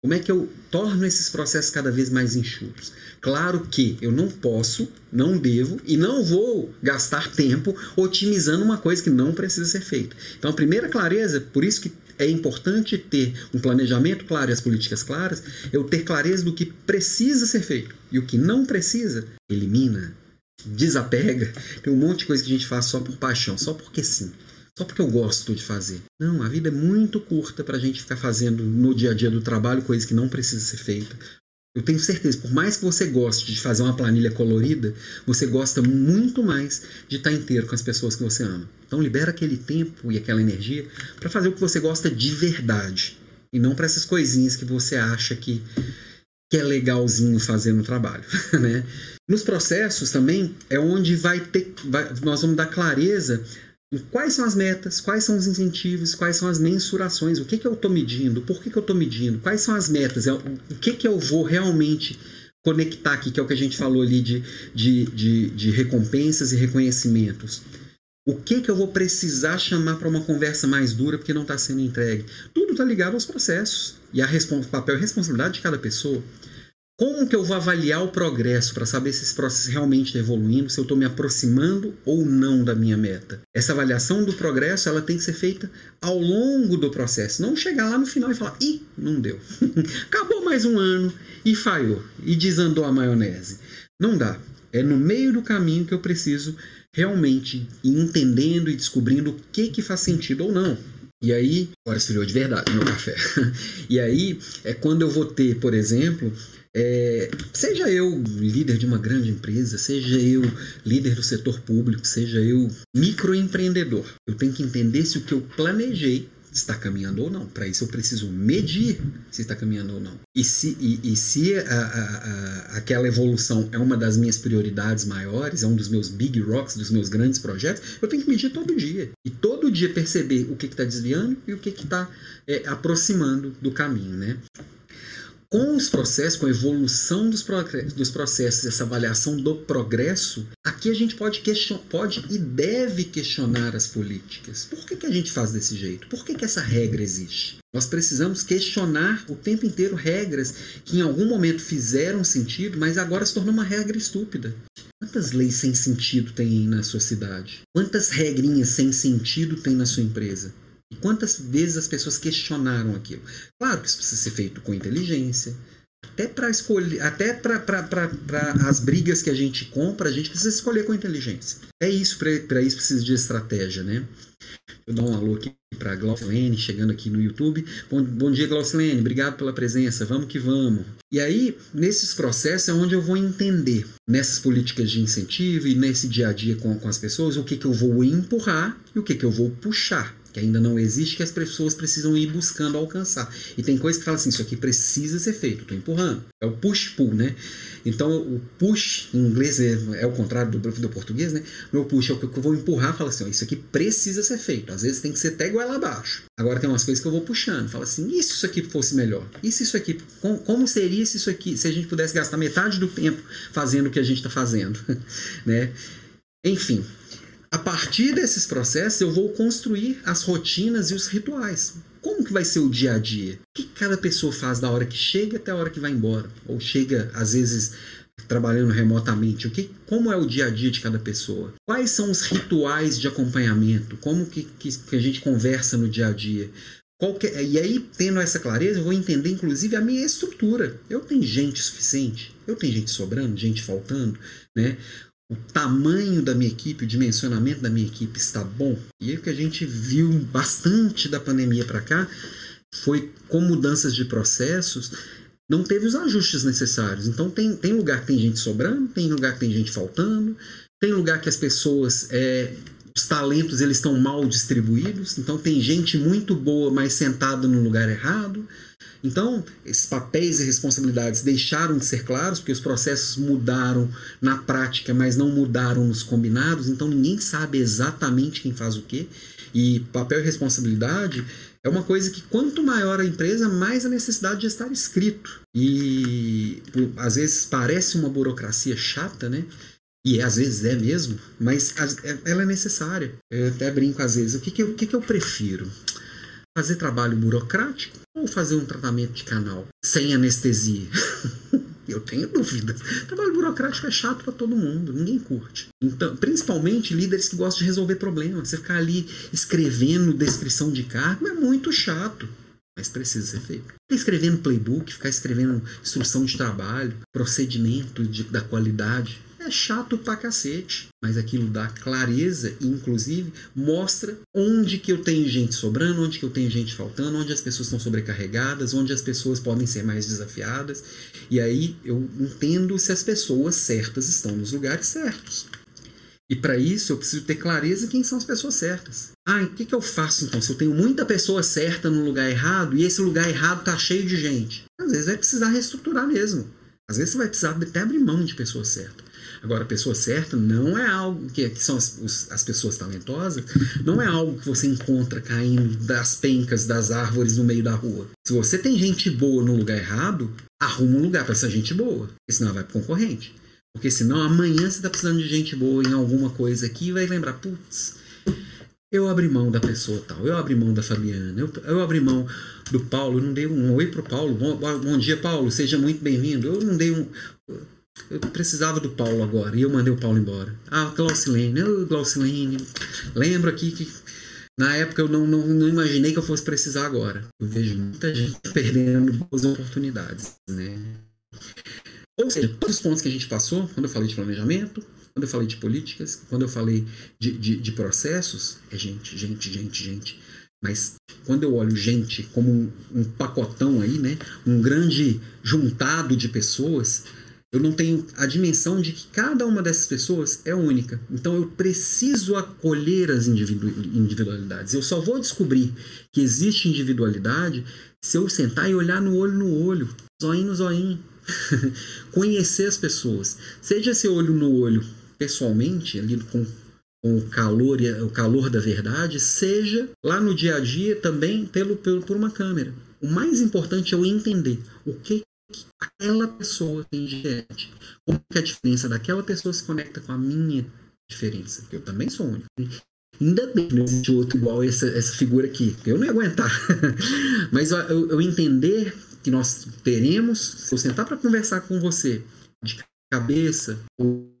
Como é que eu torno esses processos cada vez mais enxutos? Claro que eu não posso, não devo e não vou gastar tempo otimizando uma coisa que não precisa ser feita. Então, a primeira clareza, por isso que é importante ter um planejamento claro e as políticas claras, eu ter clareza do que precisa ser feito e o que não precisa, elimina, desapega. Tem um monte de coisa que a gente faz só por paixão, só porque sim. Só porque eu gosto de fazer. Não, a vida é muito curta para a gente ficar fazendo no dia a dia do trabalho coisas que não precisam ser feitas. Eu tenho certeza, por mais que você goste de fazer uma planilha colorida, você gosta muito mais de estar inteiro com as pessoas que você ama. Então libera aquele tempo e aquela energia para fazer o que você gosta de verdade e não para essas coisinhas que você acha que, que é legalzinho fazer no trabalho, né? Nos processos também é onde vai ter, vai, nós vamos dar clareza Quais são as metas? Quais são os incentivos? Quais são as mensurações? O que, que eu estou medindo? Por que, que eu estou medindo? Quais são as metas? É o que, que eu vou realmente conectar aqui, que é o que a gente falou ali de, de, de, de recompensas e reconhecimentos? O que, que eu vou precisar chamar para uma conversa mais dura porque não está sendo entregue? Tudo está ligado aos processos e a papel e responsabilidade de cada pessoa. Como que eu vou avaliar o progresso para saber se esse processo realmente está evoluindo, se eu estou me aproximando ou não da minha meta? Essa avaliação do progresso ela tem que ser feita ao longo do processo, não chegar lá no final e falar, ih, não deu. Acabou mais um ano e falhou, e desandou a maionese. Não dá. É no meio do caminho que eu preciso realmente entendendo e descobrindo o que, que faz sentido ou não. E aí, agora esfriou de verdade meu café. e aí é quando eu vou ter, por exemplo, é, seja eu líder de uma grande empresa, seja eu líder do setor público, seja eu microempreendedor, eu tenho que entender se o que eu planejei está caminhando ou não. Para isso eu preciso medir se está caminhando ou não. E se, e, e se a, a, a, aquela evolução é uma das minhas prioridades maiores, é um dos meus big rocks, dos meus grandes projetos, eu tenho que medir todo dia. E todo dia perceber o que está desviando e o que está é, aproximando do caminho. Né? Com os processos, com a evolução dos, dos processos, essa avaliação do progresso, aqui a gente pode, pode e deve questionar as políticas. Por que, que a gente faz desse jeito? Por que, que essa regra existe? Nós precisamos questionar o tempo inteiro regras que em algum momento fizeram sentido, mas agora se tornou uma regra estúpida. Quantas leis sem sentido tem na sua cidade? Quantas regrinhas sem sentido tem na sua empresa? Quantas vezes as pessoas questionaram aquilo? Claro que isso precisa ser feito com inteligência. Até para escolher, até para as brigas que a gente compra, a gente precisa escolher com inteligência. É isso, para isso precisa de estratégia, né? Eu dou um alô aqui para Glaucilene, chegando aqui no YouTube. Bom, bom dia, Glaucilene, obrigado pela presença, vamos que vamos. E aí, nesses processos é onde eu vou entender, nessas políticas de incentivo e nesse dia a dia com, com as pessoas, o que, que eu vou empurrar e o que, que eu vou puxar que ainda não existe, que as pessoas precisam ir buscando alcançar. E tem coisa que fala assim, isso aqui precisa ser feito, estou empurrando. É o push-pull, né? Então, o push, em inglês é, é o contrário do, do português, né? Meu push é o que eu vou empurrar, fala assim, ó, isso aqui precisa ser feito. Às vezes tem que ser até lá abaixo. Agora tem umas coisas que eu vou puxando, fala assim, e se isso aqui fosse melhor? E se isso aqui, com, como seria se isso aqui, se a gente pudesse gastar metade do tempo fazendo o que a gente está fazendo, né? Enfim, a partir desses processos, eu vou construir as rotinas e os rituais. Como que vai ser o dia a dia? O que cada pessoa faz da hora que chega até a hora que vai embora? Ou chega, às vezes, trabalhando remotamente? O que, como é o dia a dia de cada pessoa? Quais são os rituais de acompanhamento? Como que, que, que a gente conversa no dia a dia? É, e aí, tendo essa clareza, eu vou entender, inclusive, a minha estrutura. Eu tenho gente suficiente? Eu tenho gente sobrando, gente faltando? Né? O tamanho da minha equipe, o dimensionamento da minha equipe está bom. E o que a gente viu bastante da pandemia para cá foi com mudanças de processos, não teve os ajustes necessários. Então tem, tem lugar que tem gente sobrando, tem lugar que tem gente faltando, tem lugar que as pessoas, é, os talentos eles estão mal distribuídos, então tem gente muito boa, mas sentada no lugar errado. Então, esses papéis e responsabilidades deixaram de ser claros, porque os processos mudaram na prática, mas não mudaram nos combinados, então ninguém sabe exatamente quem faz o quê. E papel e responsabilidade é uma coisa que quanto maior a empresa, mais a necessidade de estar escrito. E às vezes parece uma burocracia chata, né? E às vezes é mesmo, mas é, ela é necessária. Eu até brinco às vezes. O que, que, eu, o que, que eu prefiro? Fazer trabalho burocrático ou fazer um tratamento de canal sem anestesia? Eu tenho dúvidas. Trabalho burocrático é chato para todo mundo, ninguém curte. Então, principalmente líderes que gostam de resolver problemas. Você ficar ali escrevendo descrição de cargo é muito chato, mas precisa ser feito. Ficar escrevendo playbook, ficar escrevendo instrução de trabalho, procedimento de, da qualidade, é chato pra cacete, mas aquilo dá clareza e, inclusive, mostra onde que eu tenho gente sobrando, onde que eu tenho gente faltando, onde as pessoas estão sobrecarregadas, onde as pessoas podem ser mais desafiadas. E aí eu entendo se as pessoas certas estão nos lugares certos. E para isso eu preciso ter clareza quem são as pessoas certas. Ah, o que, que eu faço então? Se eu tenho muita pessoa certa no lugar errado e esse lugar errado tá cheio de gente, às vezes vai precisar reestruturar mesmo. Às vezes você vai precisar até abrir mão de pessoa certa. Agora, a pessoa certa não é algo que, que são as, os, as pessoas talentosas, não é algo que você encontra caindo das pencas das árvores no meio da rua. Se você tem gente boa no lugar errado, arruma um lugar para essa gente boa, porque senão vai para concorrente. Porque senão amanhã você está precisando de gente boa em alguma coisa aqui e vai lembrar, putz, eu abri mão da pessoa tal, eu abri mão da Fabiana, eu, eu abri mão do Paulo, eu não dei um oi pro Paulo, bom, bom dia Paulo, seja muito bem-vindo, eu não dei um eu precisava do Paulo agora e eu mandei o Paulo embora. Ah, Glaucilene, oh, Glaucilene. Lembro aqui que na época eu não, não, não, imaginei que eu fosse precisar agora. Eu vejo muita gente perdendo boas oportunidades, né? Ou seja, todos os pontos que a gente passou, quando eu falei de planejamento, quando eu falei de políticas, quando eu falei de, de, de processos, é gente, gente, gente, gente. Mas quando eu olho gente como um, um pacotão aí, né? Um grande juntado de pessoas, eu não tenho a dimensão de que cada uma dessas pessoas é única. Então eu preciso acolher as individualidades. Eu só vou descobrir que existe individualidade se eu sentar e olhar no olho no olho, zoinho no zoinho. Conhecer as pessoas. Seja esse olho no olho pessoalmente, ali com, com o calor o calor da verdade, seja lá no dia a dia também pelo, pelo por uma câmera. O mais importante é eu entender o que aquela pessoa tem diferente. Como que a diferença daquela pessoa se conecta com a minha diferença. Eu também sou único. Ainda bem que não existe outro igual essa, essa figura aqui. Eu não ia aguentar. Mas eu, eu entender que nós teremos, se eu sentar para conversar com você, de cabeça,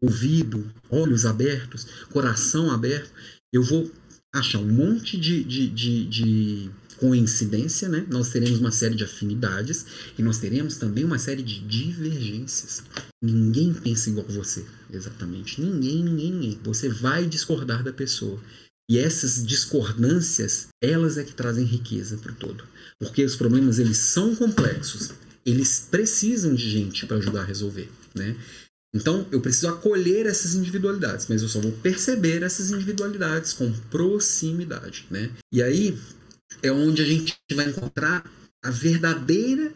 ouvido, olhos abertos, coração aberto, eu vou achar um monte de, de, de, de coincidência, né? Nós teremos uma série de afinidades e nós teremos também uma série de divergências. Ninguém pensa igual você, exatamente. Ninguém, ninguém, ninguém. Você vai discordar da pessoa. E essas discordâncias, elas é que trazem riqueza para o todo. Porque os problemas, eles são complexos. Eles precisam de gente para ajudar a resolver, né? Então, eu preciso acolher essas individualidades, mas eu só vou perceber essas individualidades com proximidade, né? E aí é onde a gente vai encontrar a verdadeira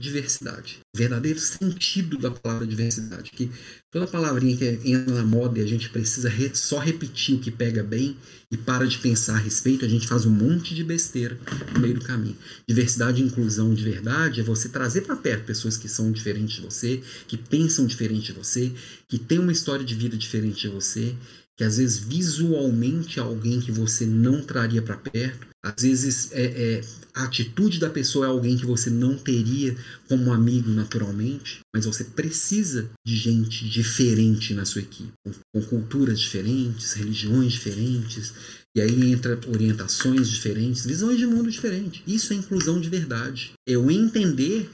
diversidade, verdadeiro sentido da palavra diversidade, que toda palavrinha que entra na moda e a gente precisa re só repetir o que pega bem e para de pensar a respeito, a gente faz um monte de besteira no meio do caminho. Diversidade e inclusão de verdade é você trazer para perto pessoas que são diferentes de você, que pensam diferente de você, que têm uma história de vida diferente de você, que às vezes visualmente é alguém que você não traria para perto, às vezes é, é, a atitude da pessoa é alguém que você não teria como amigo naturalmente, mas você precisa de gente diferente na sua equipe, com, com culturas diferentes, religiões diferentes, e aí entra orientações diferentes, visões de mundo diferentes. Isso é inclusão de verdade. Eu entender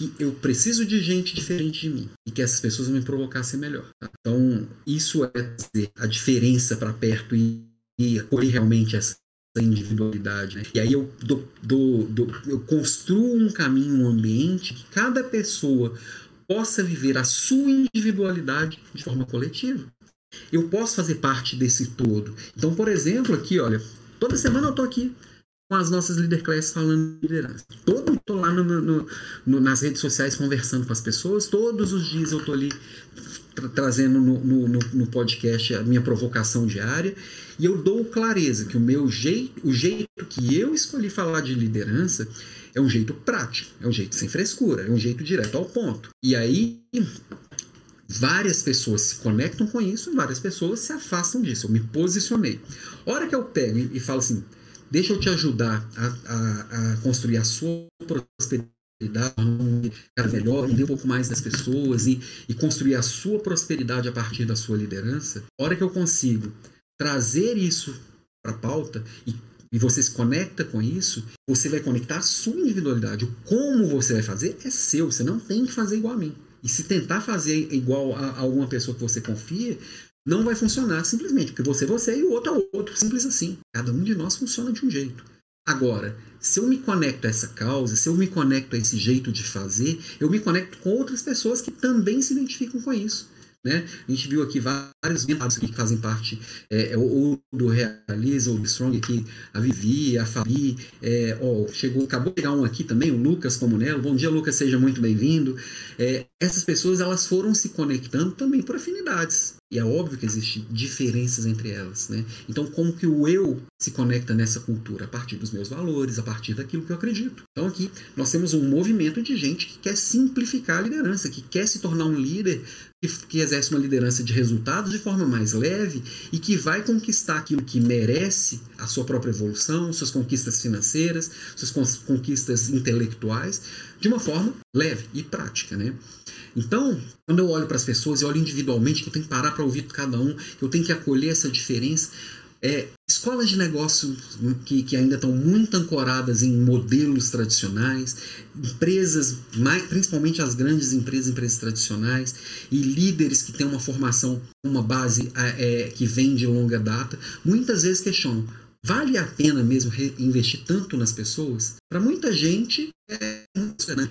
que eu preciso de gente diferente de mim e que essas pessoas me ser melhor. Tá? Então, isso é a diferença para perto e, e acolher realmente essa individualidade. Né? E aí eu, do, do, do, eu construo um caminho, um ambiente que cada pessoa possa viver a sua individualidade de forma coletiva. Eu posso fazer parte desse todo. Então, por exemplo, aqui, olha, toda semana eu estou aqui com as nossas leader classes falando de liderança. Todo estou lá no, no, no, nas redes sociais conversando com as pessoas. Todos os dias eu estou ali tra trazendo no, no, podcast a minha provocação diária. E eu dou clareza que o meu jeito, o jeito que eu escolhi falar de liderança é um jeito prático, é um jeito sem frescura, é um jeito direto ao ponto. E aí várias pessoas se conectam com isso, várias pessoas se afastam disso. Eu me posicionei. A hora que eu pego e falo assim, deixa eu te ajudar a, a, a construir a sua prosperidade cada melhor, entender um pouco mais das pessoas e, e construir a sua prosperidade a partir da sua liderança, a hora que eu consigo trazer isso para a pauta e, e você se conecta com isso, você vai conectar a sua individualidade. O como você vai fazer é seu, você não tem que fazer igual a mim. E se tentar fazer igual a, a alguma pessoa que você confia, não vai funcionar simplesmente, porque você é você e o outro é outro, simples assim. Cada um de nós funciona de um jeito. Agora, se eu me conecto a essa causa, se eu me conecto a esse jeito de fazer, eu me conecto com outras pessoas que também se identificam com isso. Né? A gente viu aqui vários membros que fazem parte é, é ou do Realiza, ou do Strong, aqui, a Vivi, a Fabi, é, ó, chegou, acabou de chegar um aqui também, o Lucas Comunello. Bom dia, Lucas, seja muito bem-vindo. É, essas pessoas elas foram se conectando também por afinidades. E é óbvio que existem diferenças entre elas, né? Então, como que o eu se conecta nessa cultura? A partir dos meus valores, a partir daquilo que eu acredito. Então, aqui nós temos um movimento de gente que quer simplificar a liderança, que quer se tornar um líder que, que exerce uma liderança de resultados de forma mais leve e que vai conquistar aquilo que merece a sua própria evolução, suas conquistas financeiras, suas conquistas intelectuais, de uma forma leve e prática, né? Então, quando eu olho para as pessoas e olho individualmente, que eu tenho que parar para ouvir cada um, que eu tenho que acolher essa diferença, é, escolas de negócio que, que ainda estão muito ancoradas em modelos tradicionais, empresas, mais, principalmente as grandes empresas, empresas tradicionais, e líderes que têm uma formação, uma base é, que vem de longa data, muitas vezes questionam: vale a pena mesmo investir tanto nas pessoas? Para muita gente, é, né?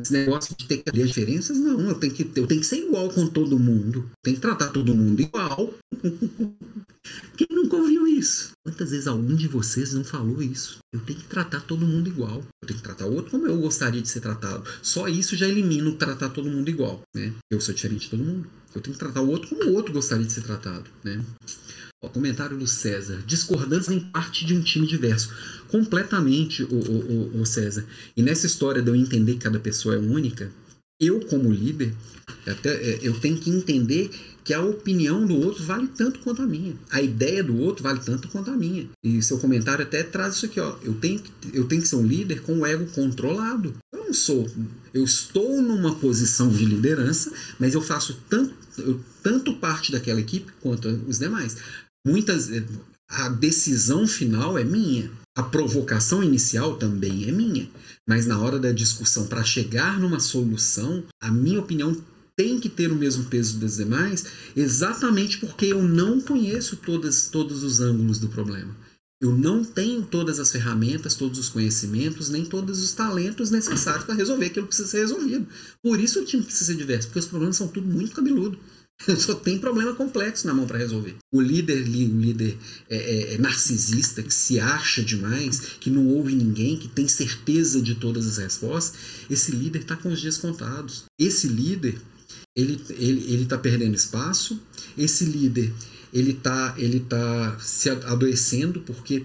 Esse negócio de ter que ter diferenças, não. Eu tenho que, eu tenho que ser igual com todo mundo. Tem que tratar todo mundo igual. Quem nunca ouviu isso? Quantas vezes algum de vocês não falou isso? Eu tenho que tratar todo mundo igual. Eu tenho que tratar o outro como eu gostaria de ser tratado. Só isso já elimina o tratar todo mundo igual, né? Eu sou diferente de todo mundo. Eu tenho que tratar o outro como o outro gostaria de ser tratado, né? Comentário do César. Discordância em parte de um time diverso. Completamente, o, o, o, César. E nessa história de eu entender que cada pessoa é única, eu, como líder, até, é, eu tenho que entender que a opinião do outro vale tanto quanto a minha. A ideia do outro vale tanto quanto a minha. E seu comentário até traz isso aqui, ó. Eu tenho que, eu tenho que ser um líder com o ego controlado. Eu não sou. Eu estou numa posição de liderança, mas eu faço tanto, eu, tanto parte daquela equipe quanto os demais. Muitas a decisão final é minha. A provocação inicial também é minha. Mas na hora da discussão, para chegar numa solução, a minha opinião tem que ter o mesmo peso das demais, exatamente porque eu não conheço todas, todos os ângulos do problema. Eu não tenho todas as ferramentas, todos os conhecimentos, nem todos os talentos necessários para resolver aquilo que precisa ser resolvido. Por isso o time precisa ser diverso, porque os problemas são tudo muito cabeludo. Só tem problema complexo na mão para resolver. O líder, o líder é, é, é, narcisista, que se acha demais, que não ouve ninguém, que tem certeza de todas as respostas, esse líder está com os dias contados. Esse líder, ele ele ele está perdendo espaço. Esse líder, ele está ele tá se adoecendo porque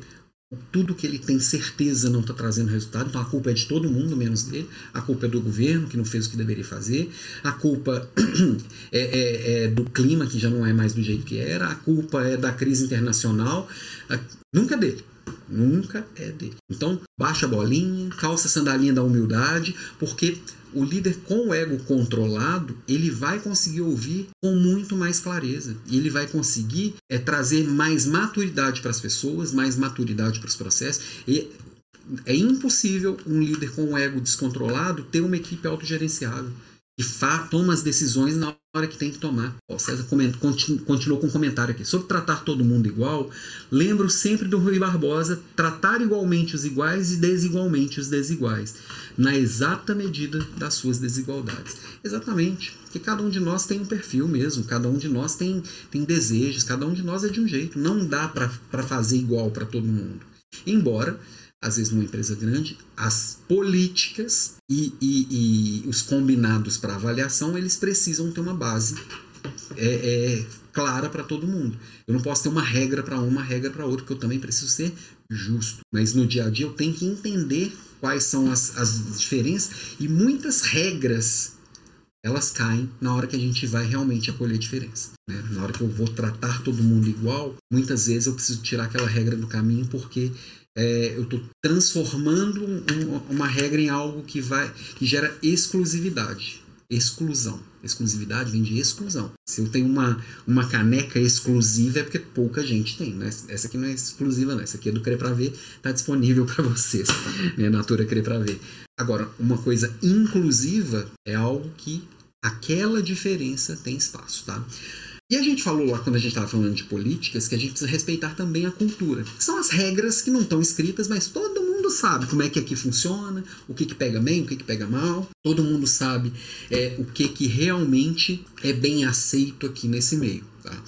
tudo que ele tem certeza não está trazendo resultado, então a culpa é de todo mundo, menos dele. A culpa é do governo, que não fez o que deveria fazer. A culpa é, é, é do clima, que já não é mais do jeito que era. A culpa é da crise internacional. A... Nunca é dele. Nunca é dele. Então, baixa a bolinha, calça a sandalinha da humildade, porque o líder com o ego controlado, ele vai conseguir ouvir com muito mais clareza. Ele vai conseguir é, trazer mais maturidade para as pessoas, mais maturidade para os processos. E é impossível um líder com o ego descontrolado ter uma equipe autogerenciável que toma as decisões na hora que tem que tomar. O César comenta, continuou com um comentário aqui. Sobre tratar todo mundo igual, lembro sempre do Rui Barbosa, tratar igualmente os iguais e desigualmente os desiguais, na exata medida das suas desigualdades. Exatamente, porque cada um de nós tem um perfil mesmo, cada um de nós tem, tem desejos, cada um de nós é de um jeito. Não dá para fazer igual para todo mundo. Embora às vezes numa empresa grande, as políticas e, e, e os combinados para avaliação, eles precisam ter uma base é, é clara para todo mundo. Eu não posso ter uma regra para uma regra para outra, porque eu também preciso ser justo. Mas no dia a dia eu tenho que entender quais são as, as diferenças e muitas regras elas caem na hora que a gente vai realmente acolher diferença. Né? Na hora que eu vou tratar todo mundo igual, muitas vezes eu preciso tirar aquela regra do caminho porque é, eu estou transformando um, uma regra em algo que vai que gera exclusividade exclusão. Exclusividade vem de exclusão. Se eu tenho uma, uma caneca exclusiva é porque pouca gente tem né? essa aqui não é exclusiva não. Essa aqui é do Querer Pra Ver está disponível para vocês né? Natura Querer Pra Ver. Agora uma coisa inclusiva é algo que aquela diferença tem espaço tá e a gente falou lá, quando a gente estava falando de políticas, que a gente precisa respeitar também a cultura. São as regras que não estão escritas, mas todo mundo sabe como é que aqui funciona, o que, que pega bem, o que, que pega mal. Todo mundo sabe é, o que, que realmente é bem aceito aqui nesse meio. Tá?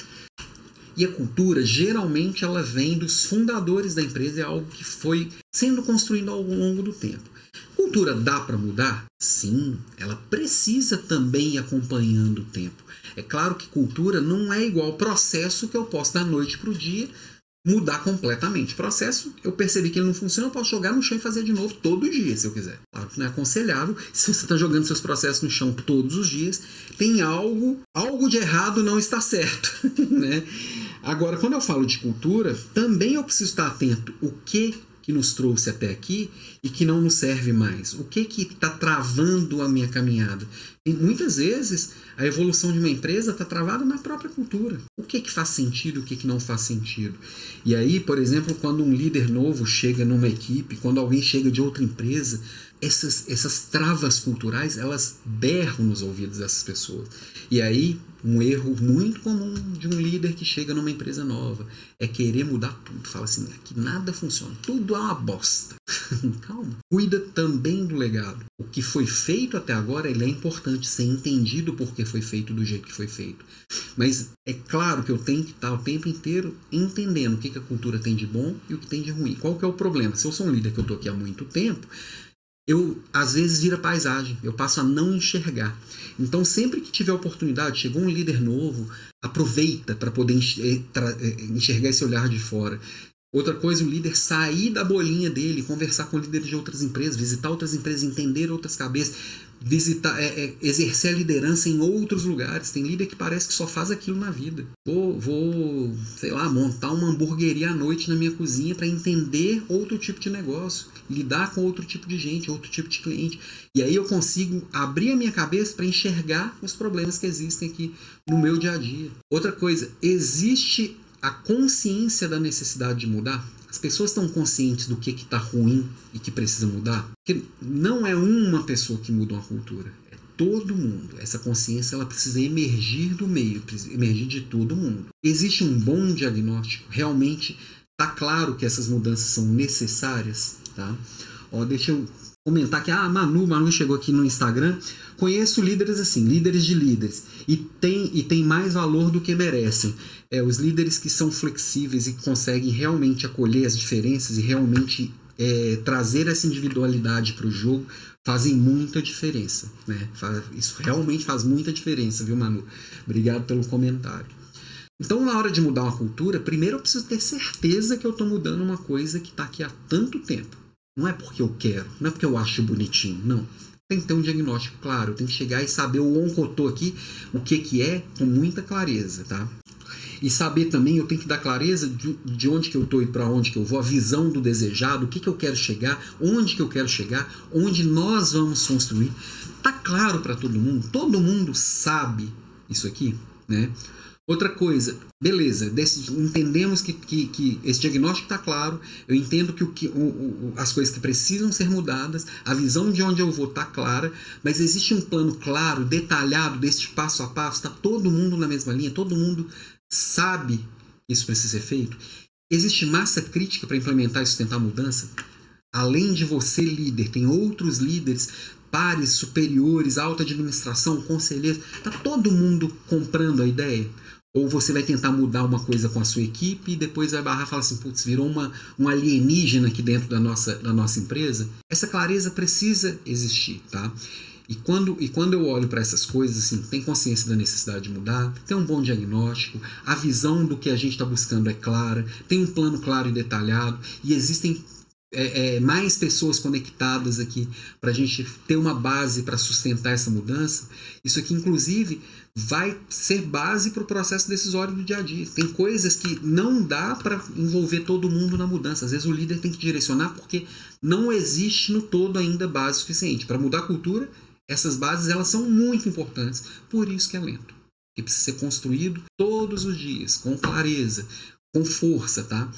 E a cultura, geralmente, ela vem dos fundadores da empresa, é algo que foi sendo construído ao longo do tempo. Cultura dá para mudar? Sim, ela precisa também ir acompanhando o tempo. É claro que cultura não é igual processo que eu posso da noite para o dia mudar completamente. Processo, eu percebi que ele não funciona, eu posso jogar no chão e fazer de novo todo dia, se eu quiser. Claro que não é aconselhável. Se você está jogando seus processos no chão todos os dias, tem algo, algo de errado não está certo, né? Agora, quando eu falo de cultura, também eu preciso estar atento o que que nos trouxe até aqui e que não nos serve mais? O que que está travando a minha caminhada? E muitas vezes a evolução de uma empresa está travada na própria cultura. O que que faz sentido, o que que não faz sentido? E aí, por exemplo, quando um líder novo chega numa equipe, quando alguém chega de outra empresa, essas, essas travas culturais, elas berram nos ouvidos dessas pessoas. E aí, um erro muito comum de um líder que chega numa empresa nova é querer mudar tudo. Fala assim, aqui nada funciona, tudo é uma bosta. Calma. Cuida também do legado. O que foi feito até agora, ele é importante ser entendido porque foi feito do jeito que foi feito. Mas é claro que eu tenho que estar o tempo inteiro entendendo o que, que a cultura tem de bom e o que tem de ruim. Qual que é o problema? Se eu sou um líder que eu estou aqui há muito tempo, eu às vezes vira paisagem, eu passo a não enxergar. Então, sempre que tiver oportunidade, chegou um líder novo, aproveita para poder eh, eh, enxergar esse olhar de fora. Outra coisa, o líder sair da bolinha dele, conversar com líderes de outras empresas, visitar outras empresas, entender outras cabeças visitar, é, é, exercer a liderança em outros lugares. Tem líder que parece que só faz aquilo na vida. Vou, vou sei lá, montar uma hamburgueria à noite na minha cozinha para entender outro tipo de negócio, lidar com outro tipo de gente, outro tipo de cliente. E aí eu consigo abrir a minha cabeça para enxergar os problemas que existem aqui no meu dia a dia. Outra coisa, existe a consciência da necessidade de mudar? As pessoas estão conscientes do que está ruim e que precisa mudar? Porque não é uma pessoa que muda uma cultura, é todo mundo. Essa consciência ela precisa emergir do meio, emergir de todo mundo. Existe um bom diagnóstico? Realmente está claro que essas mudanças são necessárias? Tá? Ó, deixa eu comentar que ah, Manu, Manu chegou aqui no Instagram. Conheço líderes assim, líderes de líderes, e tem, e tem mais valor do que merecem é, os líderes que são flexíveis e que conseguem realmente acolher as diferenças e realmente é, trazer essa individualidade para o jogo fazem muita diferença. Né? Isso realmente faz muita diferença, viu, Manu? Obrigado pelo comentário. Então, na hora de mudar uma cultura, primeiro eu preciso ter certeza que eu estou mudando uma coisa que está aqui há tanto tempo. Não é porque eu quero, não é porque eu acho bonitinho, não. Tem que ter um diagnóstico claro, tem que chegar e saber o estou aqui, o que, que é, com muita clareza, tá? E saber também, eu tenho que dar clareza de, de onde que eu estou e para onde que eu vou, a visão do desejado, o que, que eu quero chegar, onde que eu quero chegar, onde nós vamos construir. Tá claro para todo mundo? Todo mundo sabe isso aqui, né? Outra coisa, beleza, desse, entendemos que, que, que, esse diagnóstico está claro, eu entendo que, o, que o, o, as coisas que precisam ser mudadas, a visão de onde eu vou está clara, mas existe um plano claro, detalhado, desse passo a passo, está todo mundo na mesma linha, todo mundo sabe que isso precisa ser feito? Existe massa crítica para implementar e sustentar a mudança? Além de você, líder, tem outros líderes, pares superiores, alta administração, conselheiros. Está todo mundo comprando a ideia? Ou você vai tentar mudar uma coisa com a sua equipe e depois vai barrar e falar assim, putz, virou uma, um alienígena aqui dentro da nossa, da nossa empresa? Essa clareza precisa existir, tá? E quando, e quando eu olho para essas coisas, assim, tem consciência da necessidade de mudar, tem um bom diagnóstico, a visão do que a gente está buscando é clara, tem um plano claro e detalhado, e existem é, é, mais pessoas conectadas aqui para a gente ter uma base para sustentar essa mudança. Isso aqui, inclusive, vai ser base para o processo decisório do dia a dia. Tem coisas que não dá para envolver todo mundo na mudança. Às vezes o líder tem que direcionar porque não existe no todo ainda base suficiente. Para mudar a cultura, essas bases elas são muito importantes, por isso que é lento. Que precisa ser construído todos os dias, com clareza, com força, tá?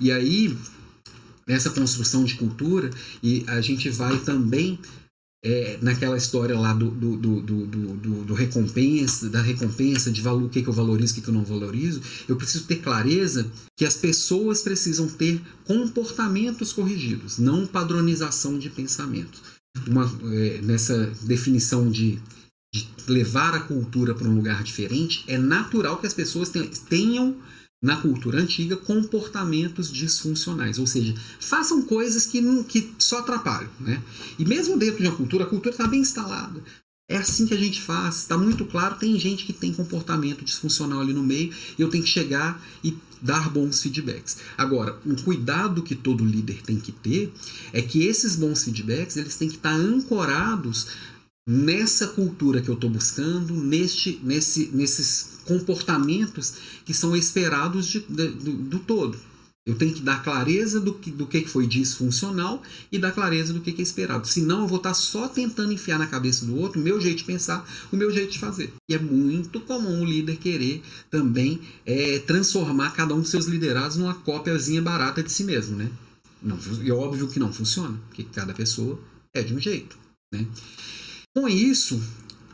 E aí, nessa construção de cultura, e a gente vai também é, naquela história lá do, do, do, do, do recompensa, da recompensa, de valor, o que, que eu valorizo, o que, que eu não valorizo, eu preciso ter clareza que as pessoas precisam ter comportamentos corrigidos, não padronização de pensamentos uma, é, nessa definição de, de, levar a cultura para um lugar diferente, é natural que as pessoas tenham na cultura antiga comportamentos disfuncionais, ou seja, façam coisas que, que só atrapalham. Né? E mesmo dentro de uma cultura, a cultura está bem instalada. É assim que a gente faz, está muito claro. Tem gente que tem comportamento disfuncional ali no meio, e eu tenho que chegar e dar bons feedbacks. Agora, um cuidado que todo líder tem que ter é que esses bons feedbacks eles têm que estar ancorados nessa cultura que eu estou buscando, neste, nesse, nesses comportamentos que são esperados de, de, do, do todo. Eu tenho que dar clareza do que, do que foi disfuncional e dar clareza do que é esperado. Senão eu vou estar só tentando enfiar na cabeça do outro o meu jeito de pensar, o meu jeito de fazer. E é muito comum o líder querer também é, transformar cada um dos seus liderados numa cópiazinha barata de si mesmo, né? Não, é óbvio que não funciona, porque cada pessoa é de um jeito. Né? Com isso,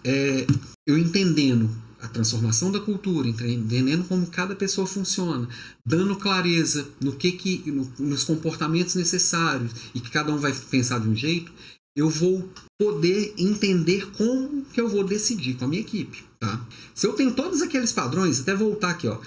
é, eu entendendo a transformação da cultura, entendendo como cada pessoa funciona, dando clareza no que, que no, nos comportamentos necessários e que cada um vai pensar de um jeito, eu vou poder entender como que eu vou decidir com a minha equipe. Tá? Se eu tenho todos aqueles padrões, até voltar aqui, ó,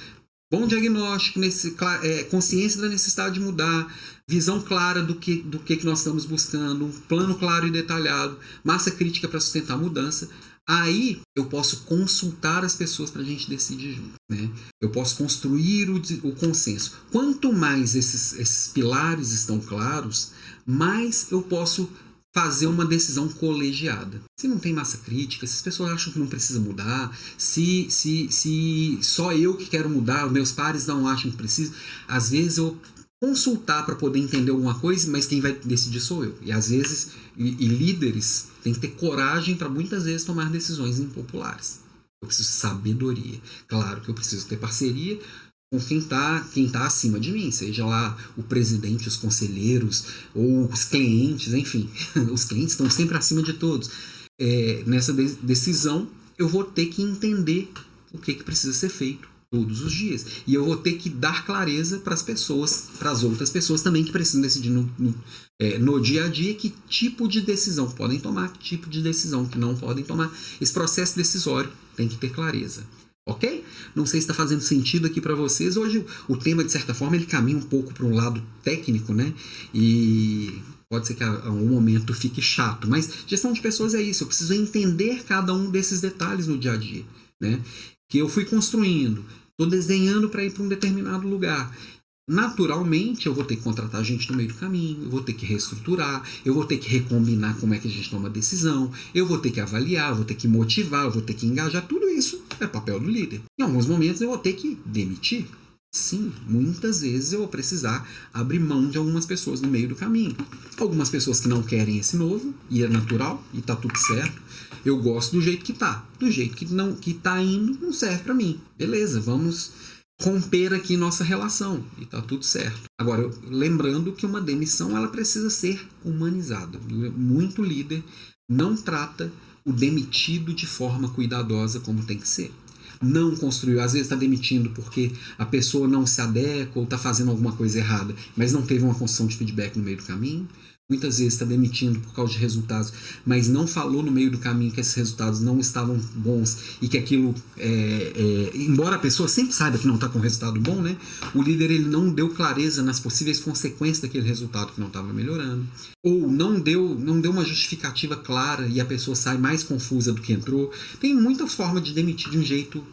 bom diagnóstico, nesse, é, consciência da necessidade de mudar, visão clara do que, do que, que nós estamos buscando, um plano claro e detalhado, massa crítica para sustentar a mudança, Aí eu posso consultar as pessoas para a gente decidir junto. Né? Eu posso construir o, o consenso. Quanto mais esses, esses pilares estão claros, mais eu posso fazer uma decisão colegiada. Se não tem massa crítica, se as pessoas acham que não precisa mudar, se, se, se só eu que quero mudar, meus pares não acham que precisa, às vezes eu consultar para poder entender alguma coisa, mas quem vai decidir sou eu. E às vezes, e, e líderes têm que ter coragem para muitas vezes tomar decisões impopulares. Eu preciso de sabedoria. Claro que eu preciso ter parceria com quem está quem tá acima de mim, seja lá o presidente, os conselheiros ou os clientes, enfim. Os clientes estão sempre acima de todos. É, nessa de decisão, eu vou ter que entender o que, que precisa ser feito todos os dias. E eu vou ter que dar clareza para as pessoas, para as outras pessoas também que precisam decidir no, no, é, no, dia a dia que tipo de decisão podem tomar, que tipo de decisão que não podem tomar. Esse processo decisório tem que ter clareza. Ok? Não sei se está fazendo sentido aqui para vocês. Hoje o tema, de certa forma, ele caminha um pouco para um lado técnico, né? E pode ser que a, um momento fique chato, mas gestão de pessoas é isso. Eu preciso entender cada um desses detalhes no dia a dia, né? Que eu fui construindo, estou desenhando para ir para um determinado lugar naturalmente eu vou ter que contratar gente no meio do caminho, eu vou ter que reestruturar, eu vou ter que recombinar como é que a gente toma a decisão, eu vou ter que avaliar, eu vou ter que motivar, eu vou ter que engajar, tudo isso é papel do líder. Em alguns momentos eu vou ter que demitir. Sim, muitas vezes eu vou precisar abrir mão de algumas pessoas no meio do caminho. Algumas pessoas que não querem esse novo, e é natural, e tá tudo certo. Eu gosto do jeito que tá. Do jeito que não que tá indo, não serve para mim. Beleza, vamos romper aqui nossa relação e tá tudo certo. Agora, lembrando que uma demissão ela precisa ser humanizada. Muito líder não trata o demitido de forma cuidadosa como tem que ser. Não construiu, às vezes está demitindo porque a pessoa não se adequa ou está fazendo alguma coisa errada, mas não teve uma construção de feedback no meio do caminho muitas vezes está demitindo por causa de resultados, mas não falou no meio do caminho que esses resultados não estavam bons e que aquilo, é, é, embora a pessoa sempre saiba que não está com resultado bom, né, o líder ele não deu clareza nas possíveis consequências daquele resultado que não estava melhorando, ou não deu, não deu uma justificativa clara e a pessoa sai mais confusa do que entrou. Tem muita forma de demitir de um jeito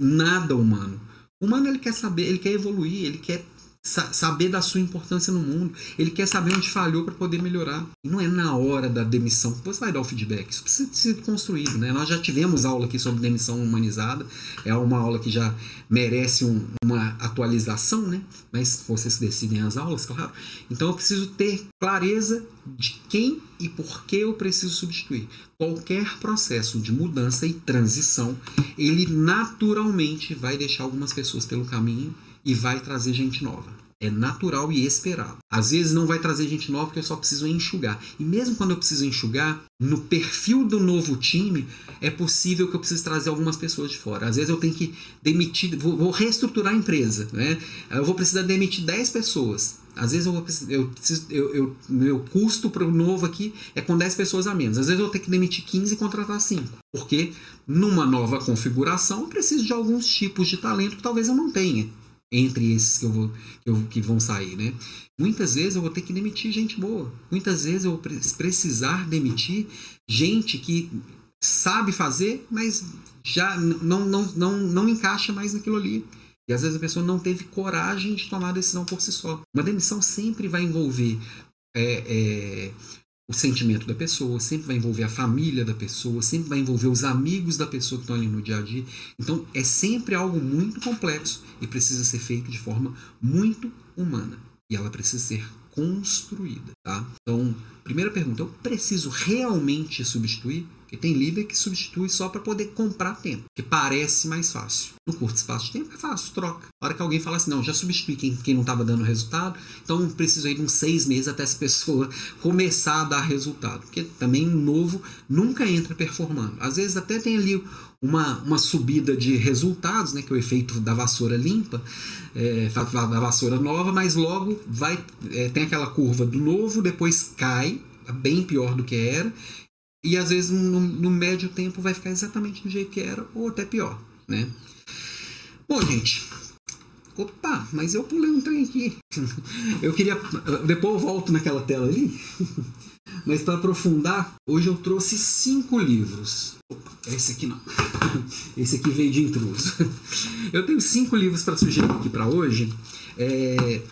nada humano. O humano ele quer saber, ele quer evoluir, ele quer saber da sua importância no mundo. Ele quer saber onde falhou para poder melhorar. E não é na hora da demissão que você vai dar o feedback. Isso precisa ser construído. Né? Nós já tivemos aula aqui sobre demissão humanizada. É uma aula que já merece um, uma atualização, né? mas vocês decidem as aulas, claro. Então eu preciso ter clareza de quem e por que eu preciso substituir. Qualquer processo de mudança e transição, ele naturalmente vai deixar algumas pessoas pelo caminho e vai trazer gente nova. É natural e esperado. Às vezes não vai trazer gente nova porque eu só preciso enxugar. E mesmo quando eu preciso enxugar, no perfil do novo time, é possível que eu precise trazer algumas pessoas de fora. Às vezes eu tenho que demitir, vou, vou reestruturar a empresa. Né? Eu vou precisar demitir 10 pessoas. Às vezes eu, eu, eu, eu meu custo para o novo aqui é com 10 pessoas a menos. Às vezes eu vou ter que demitir 15 e contratar 5. Porque numa nova configuração eu preciso de alguns tipos de talento que talvez eu não tenha entre esses que, eu vou, eu, que vão sair, né? Muitas vezes eu vou ter que demitir gente boa. Muitas vezes eu vou precisar demitir gente que sabe fazer, mas já não, não, não, não encaixa mais naquilo ali. E às vezes a pessoa não teve coragem de tomar a decisão por si só. Uma demissão sempre vai envolver é, é, o sentimento da pessoa, sempre vai envolver a família da pessoa, sempre vai envolver os amigos da pessoa que estão ali no dia a dia. Então é sempre algo muito complexo e precisa ser feito de forma muito humana. E ela precisa ser construída, tá? Então, primeira pergunta, eu preciso realmente substituir? Porque tem líder que substitui só para poder comprar tempo, que parece mais fácil. No curto espaço de tempo é fácil, troca. A hora que alguém fala assim, não, já substitui quem, quem não estava dando resultado, então preciso aí de uns seis meses até essa pessoa começar a dar resultado. Porque também novo nunca entra performando. Às vezes até tem ali uma, uma subida de resultados, né, que é o efeito da vassoura limpa, é, da vassoura nova, mas logo vai é, tem aquela curva do novo, depois cai, bem pior do que era, e às vezes no, no, médio tempo vai ficar exatamente do jeito que era, ou até pior, né? Bom, gente. Opa, mas eu pulei um trem aqui. Eu queria. Depois eu volto naquela tela ali. Mas para aprofundar, hoje eu trouxe cinco livros. Opa, esse aqui não. Esse aqui veio de intruso. Eu tenho cinco livros para sugerir aqui para hoje. É,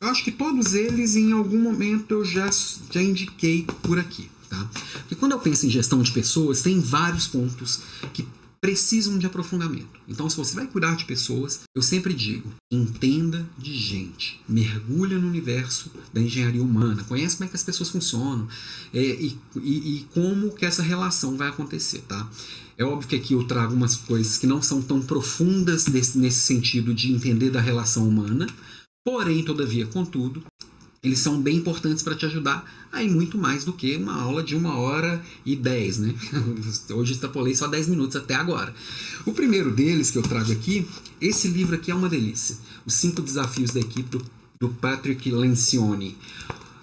eu acho que todos eles, em algum momento, eu já, já indiquei por aqui. Tá? Porque quando eu penso em gestão de pessoas, tem vários pontos que precisam de aprofundamento. Então, se você vai cuidar de pessoas, eu sempre digo: entenda de gente, mergulha no universo da engenharia humana, conhece como é que as pessoas funcionam é, e, e, e, como que essa relação vai acontecer, tá? É óbvio que aqui eu trago umas coisas que não são tão profundas nesse, nesse sentido de entender da relação humana, porém, todavia, contudo, eles são bem importantes para te ajudar aí muito mais do que uma aula de uma hora e dez, né? Hoje extrapolei só dez minutos até agora. O primeiro deles que eu trago aqui, esse livro aqui é uma delícia. Os cinco desafios da equipe do, Patrick Lencioni.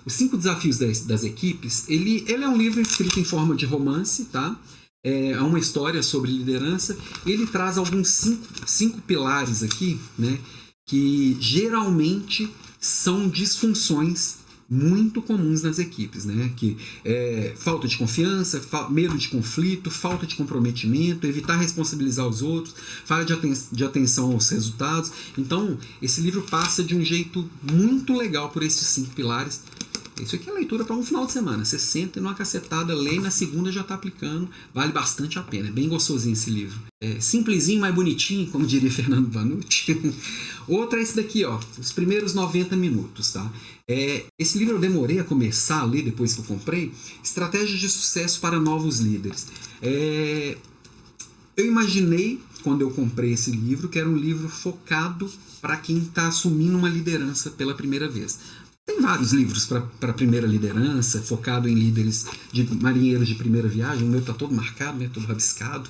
Os cinco desafios das, das equipes, ele, ele é um livro escrito em forma de romance, tá? É, é uma história sobre liderança. Ele traz alguns cinco, cinco pilares aqui, né? Que geralmente são disfunções muito comuns nas equipes, né? Que é, falta de confiança, fa medo de conflito, falta de comprometimento, evitar responsabilizar os outros, falta de, aten de atenção aos resultados. Então, esse livro passa de um jeito muito legal por esses cinco pilares isso aqui é leitura para um final de semana. Você senta numa cacetada, lê e na segunda já está aplicando. Vale bastante a pena. É bem gostosinho esse livro. É simplesinho, mais bonitinho, como diria Fernando Vanucci. Outra é esse daqui, ó. Os primeiros 90 minutos, tá? É, esse livro eu demorei a começar a ler depois que eu comprei. Estratégias de sucesso para novos líderes. É, eu imaginei, quando eu comprei esse livro, que era um livro focado para quem está assumindo uma liderança pela primeira vez. Tem vários livros para primeira liderança, focado em líderes de marinheiros de primeira viagem. O meu está todo marcado, né, todo rabiscado.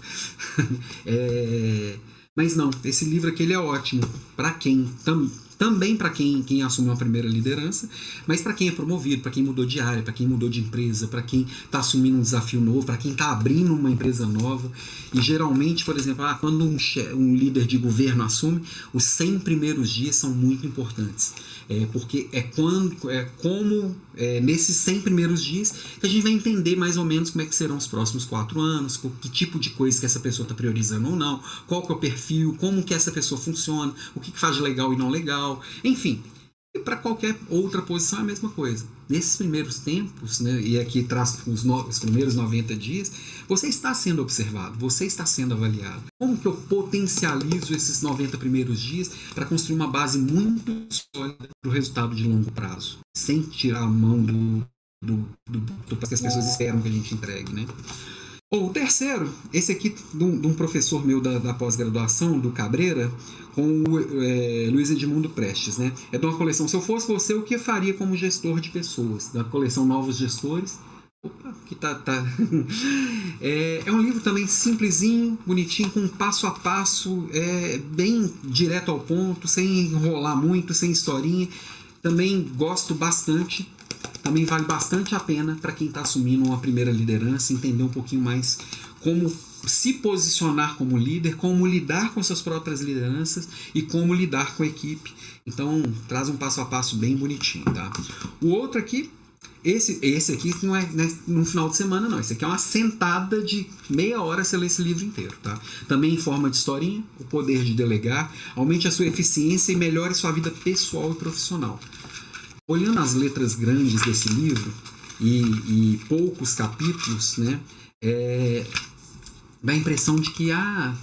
é, mas não, esse livro aqui ele é ótimo para quem tam, também para quem, quem assume uma primeira liderança, mas para quem é promovido, para quem mudou de área, para quem mudou de empresa, para quem está assumindo um desafio novo, para quem está abrindo uma empresa nova. E geralmente, por exemplo, ah, quando um, um líder de governo assume, os 100 primeiros dias são muito importantes. É, porque é, quando, é como é, nesses 100 primeiros dias que a gente vai entender mais ou menos como é que serão os próximos quatro anos, que tipo de coisa que essa pessoa está priorizando ou não, qual que é o perfil, como que essa pessoa funciona, o que, que faz de legal e não legal, enfim. E para qualquer outra posição é a mesma coisa. Nesses primeiros tempos, né, e aqui traz os, no, os primeiros 90 dias, você está sendo observado, você está sendo avaliado. Como que eu potencializo esses 90 primeiros dias para construir uma base muito sólida para o resultado de longo prazo, sem tirar a mão do, do, do, do que as pessoas esperam que a gente entregue, né? O terceiro, esse aqui de um, de um professor meu da, da pós-graduação, do Cabreira, com o é, Luiz Edmundo Prestes, né? É de uma coleção Se Eu Fosse Você, o que faria como gestor de pessoas? Da coleção Novos Gestores. Opa, que tá. tá. É, é, um livro também simplesinho, bonitinho, com passo a passo, é, bem direto ao ponto, sem enrolar muito, sem historinha. Também gosto bastante também vale bastante a pena para quem está assumindo uma primeira liderança entender um pouquinho mais como se posicionar como líder, como lidar com suas próprias lideranças e como lidar com a equipe. Então, traz um passo a passo bem bonitinho, tá? O outro aqui, esse, esse aqui não é, não é no final de semana, não. Esse aqui é uma sentada de meia hora você lê esse livro inteiro, tá? Também em forma de historinha, o poder de delegar, aumente a sua eficiência e melhore sua vida pessoal e profissional. Olhando as letras grandes desse livro e, e poucos capítulos, né, é, dá a impressão de que ah,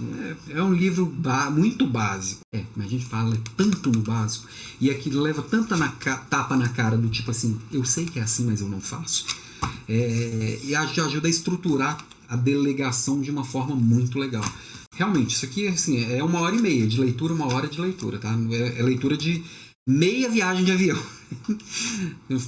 é, é um livro muito básico. É, mas a gente fala tanto no básico e aquilo leva tanta na tapa na cara do tipo assim, eu sei que é assim, mas eu não faço. É, e ajuda a estruturar a, a delegação de uma forma muito legal. Realmente, isso aqui assim, é uma hora e meia de leitura, uma hora de leitura, tá? É, é leitura de meia viagem de avião.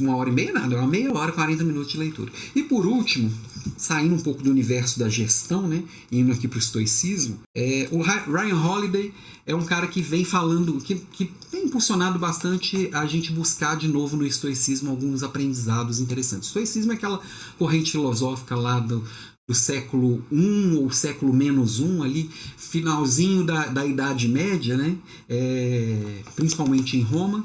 Uma hora e meia nada, uma meia hora, 40 minutos de leitura. E por último, saindo um pouco do universo da gestão, né, indo aqui para o estoicismo, é, o Ryan Holiday é um cara que vem falando, que, que tem impulsionado bastante a gente buscar de novo no estoicismo alguns aprendizados interessantes. O estoicismo é aquela corrente filosófica lá do, do século I ou século menos um ali, finalzinho da, da Idade Média, né? É, principalmente em Roma,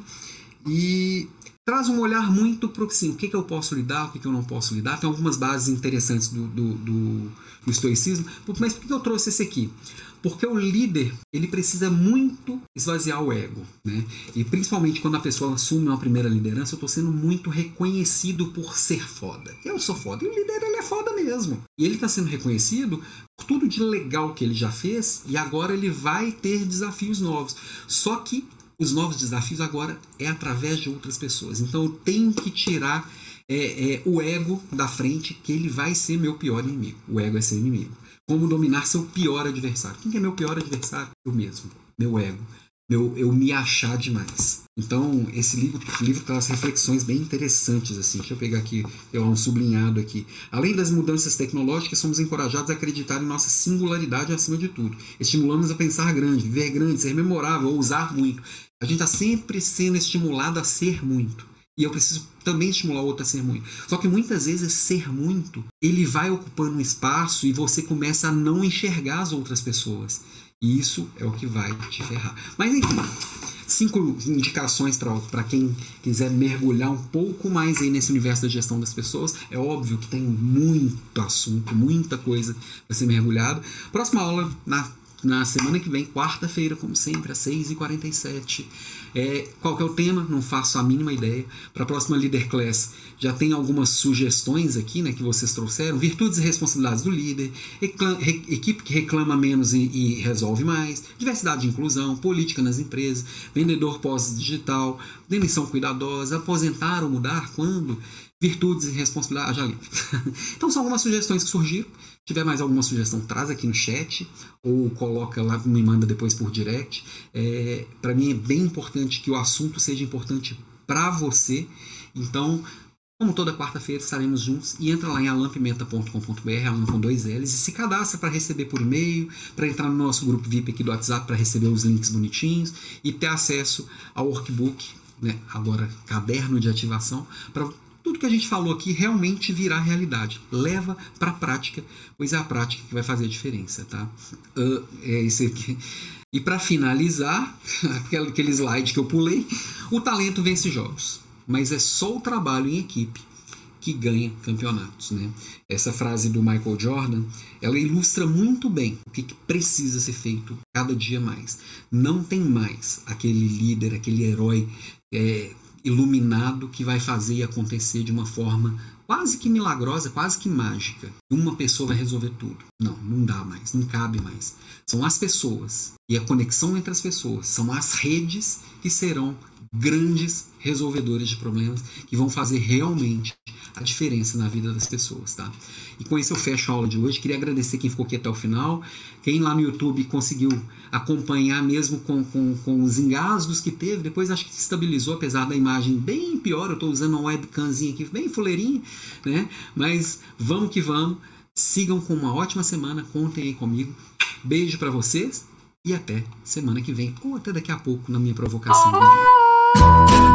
e traz um olhar muito para assim, o que, que eu posso lidar, o que, que eu não posso lidar. Tem algumas bases interessantes do, do, do, do estoicismo, mas por que eu trouxe esse aqui? Porque o líder, ele precisa muito esvaziar o ego, né? E principalmente quando a pessoa assume uma primeira liderança, eu estou sendo muito reconhecido por ser foda. Eu sou foda. E o líder, ele é foda mesmo. E ele está sendo reconhecido por tudo de legal que ele já fez e agora ele vai ter desafios novos. Só que os novos desafios agora é através de outras pessoas. Então eu tenho que tirar é, é, o ego da frente, que ele vai ser meu pior inimigo. O ego é seu inimigo. Como dominar seu pior adversário. Quem é meu pior adversário? Eu mesmo. Meu ego. Meu, eu me achar demais. Então, esse livro, livro traz reflexões bem interessantes. assim. Deixa eu pegar aqui, eu um sublinhado aqui. Além das mudanças tecnológicas, somos encorajados a acreditar em nossa singularidade acima de tudo. Estimulamos a pensar grande, viver grande, ser memorável, ousar muito. A gente está sempre sendo estimulado a ser muito. E eu preciso também estimular o outro a ser muito. Só que muitas vezes ser muito, ele vai ocupando um espaço e você começa a não enxergar as outras pessoas. E isso é o que vai te ferrar. Mas enfim, cinco indicações para quem quiser mergulhar um pouco mais aí nesse universo da gestão das pessoas. É óbvio que tem muito assunto, muita coisa para ser mergulhado. Próxima aula na na semana que vem, quarta-feira, como sempre, às 6h47. É, qual que é o tema? Não faço a mínima ideia. Para a próxima Leader Class, já tem algumas sugestões aqui né, que vocês trouxeram. Virtudes e responsabilidades do líder, equipe que reclama menos e, e resolve mais, diversidade e inclusão, política nas empresas, vendedor pós-digital, demissão cuidadosa, aposentar ou mudar quando, virtudes e responsabilidades. Já li. então são algumas sugestões que surgiram. Se tiver mais alguma sugestão, traz aqui no chat ou coloca lá, me manda depois por direct. É, para mim é bem importante que o assunto seja importante para você. Então, como toda quarta-feira estaremos juntos e entra lá em alampimenta.com.br, alan com dois L's, e se cadastra para receber por e-mail, para entrar no nosso grupo VIP aqui do WhatsApp para receber os links bonitinhos e ter acesso ao workbook, né, agora caderno de ativação, para tudo que a gente falou aqui realmente virar realidade. Leva para a prática, pois é a prática que vai fazer a diferença, tá? Uh, é esse aqui. E para finalizar, aquele slide que eu pulei, o talento vence jogos, mas é só o trabalho em equipe que ganha campeonatos, né? Essa frase do Michael Jordan, ela ilustra muito bem o que, que precisa ser feito cada dia mais. Não tem mais aquele líder, aquele herói é, iluminado que vai fazer acontecer de uma forma quase que milagrosa, quase que mágica. Uma pessoa vai resolver tudo. Não, não dá mais, não cabe mais. São as pessoas e a conexão entre as pessoas, são as redes que serão grandes resolvedores de problemas que vão fazer realmente a diferença na vida das pessoas, tá? E com isso eu fecho a aula de hoje. Queria agradecer quem ficou aqui até o final. Quem lá no YouTube conseguiu acompanhar mesmo com, com, com os engasgos que teve. Depois acho que estabilizou, apesar da imagem bem pior. Eu estou usando uma webcamzinha aqui bem fuleirinha, né? Mas vamos que vamos. Sigam com uma ótima semana. Contem aí comigo. Beijo para vocês e até semana que vem ou até daqui a pouco na minha provocação dia.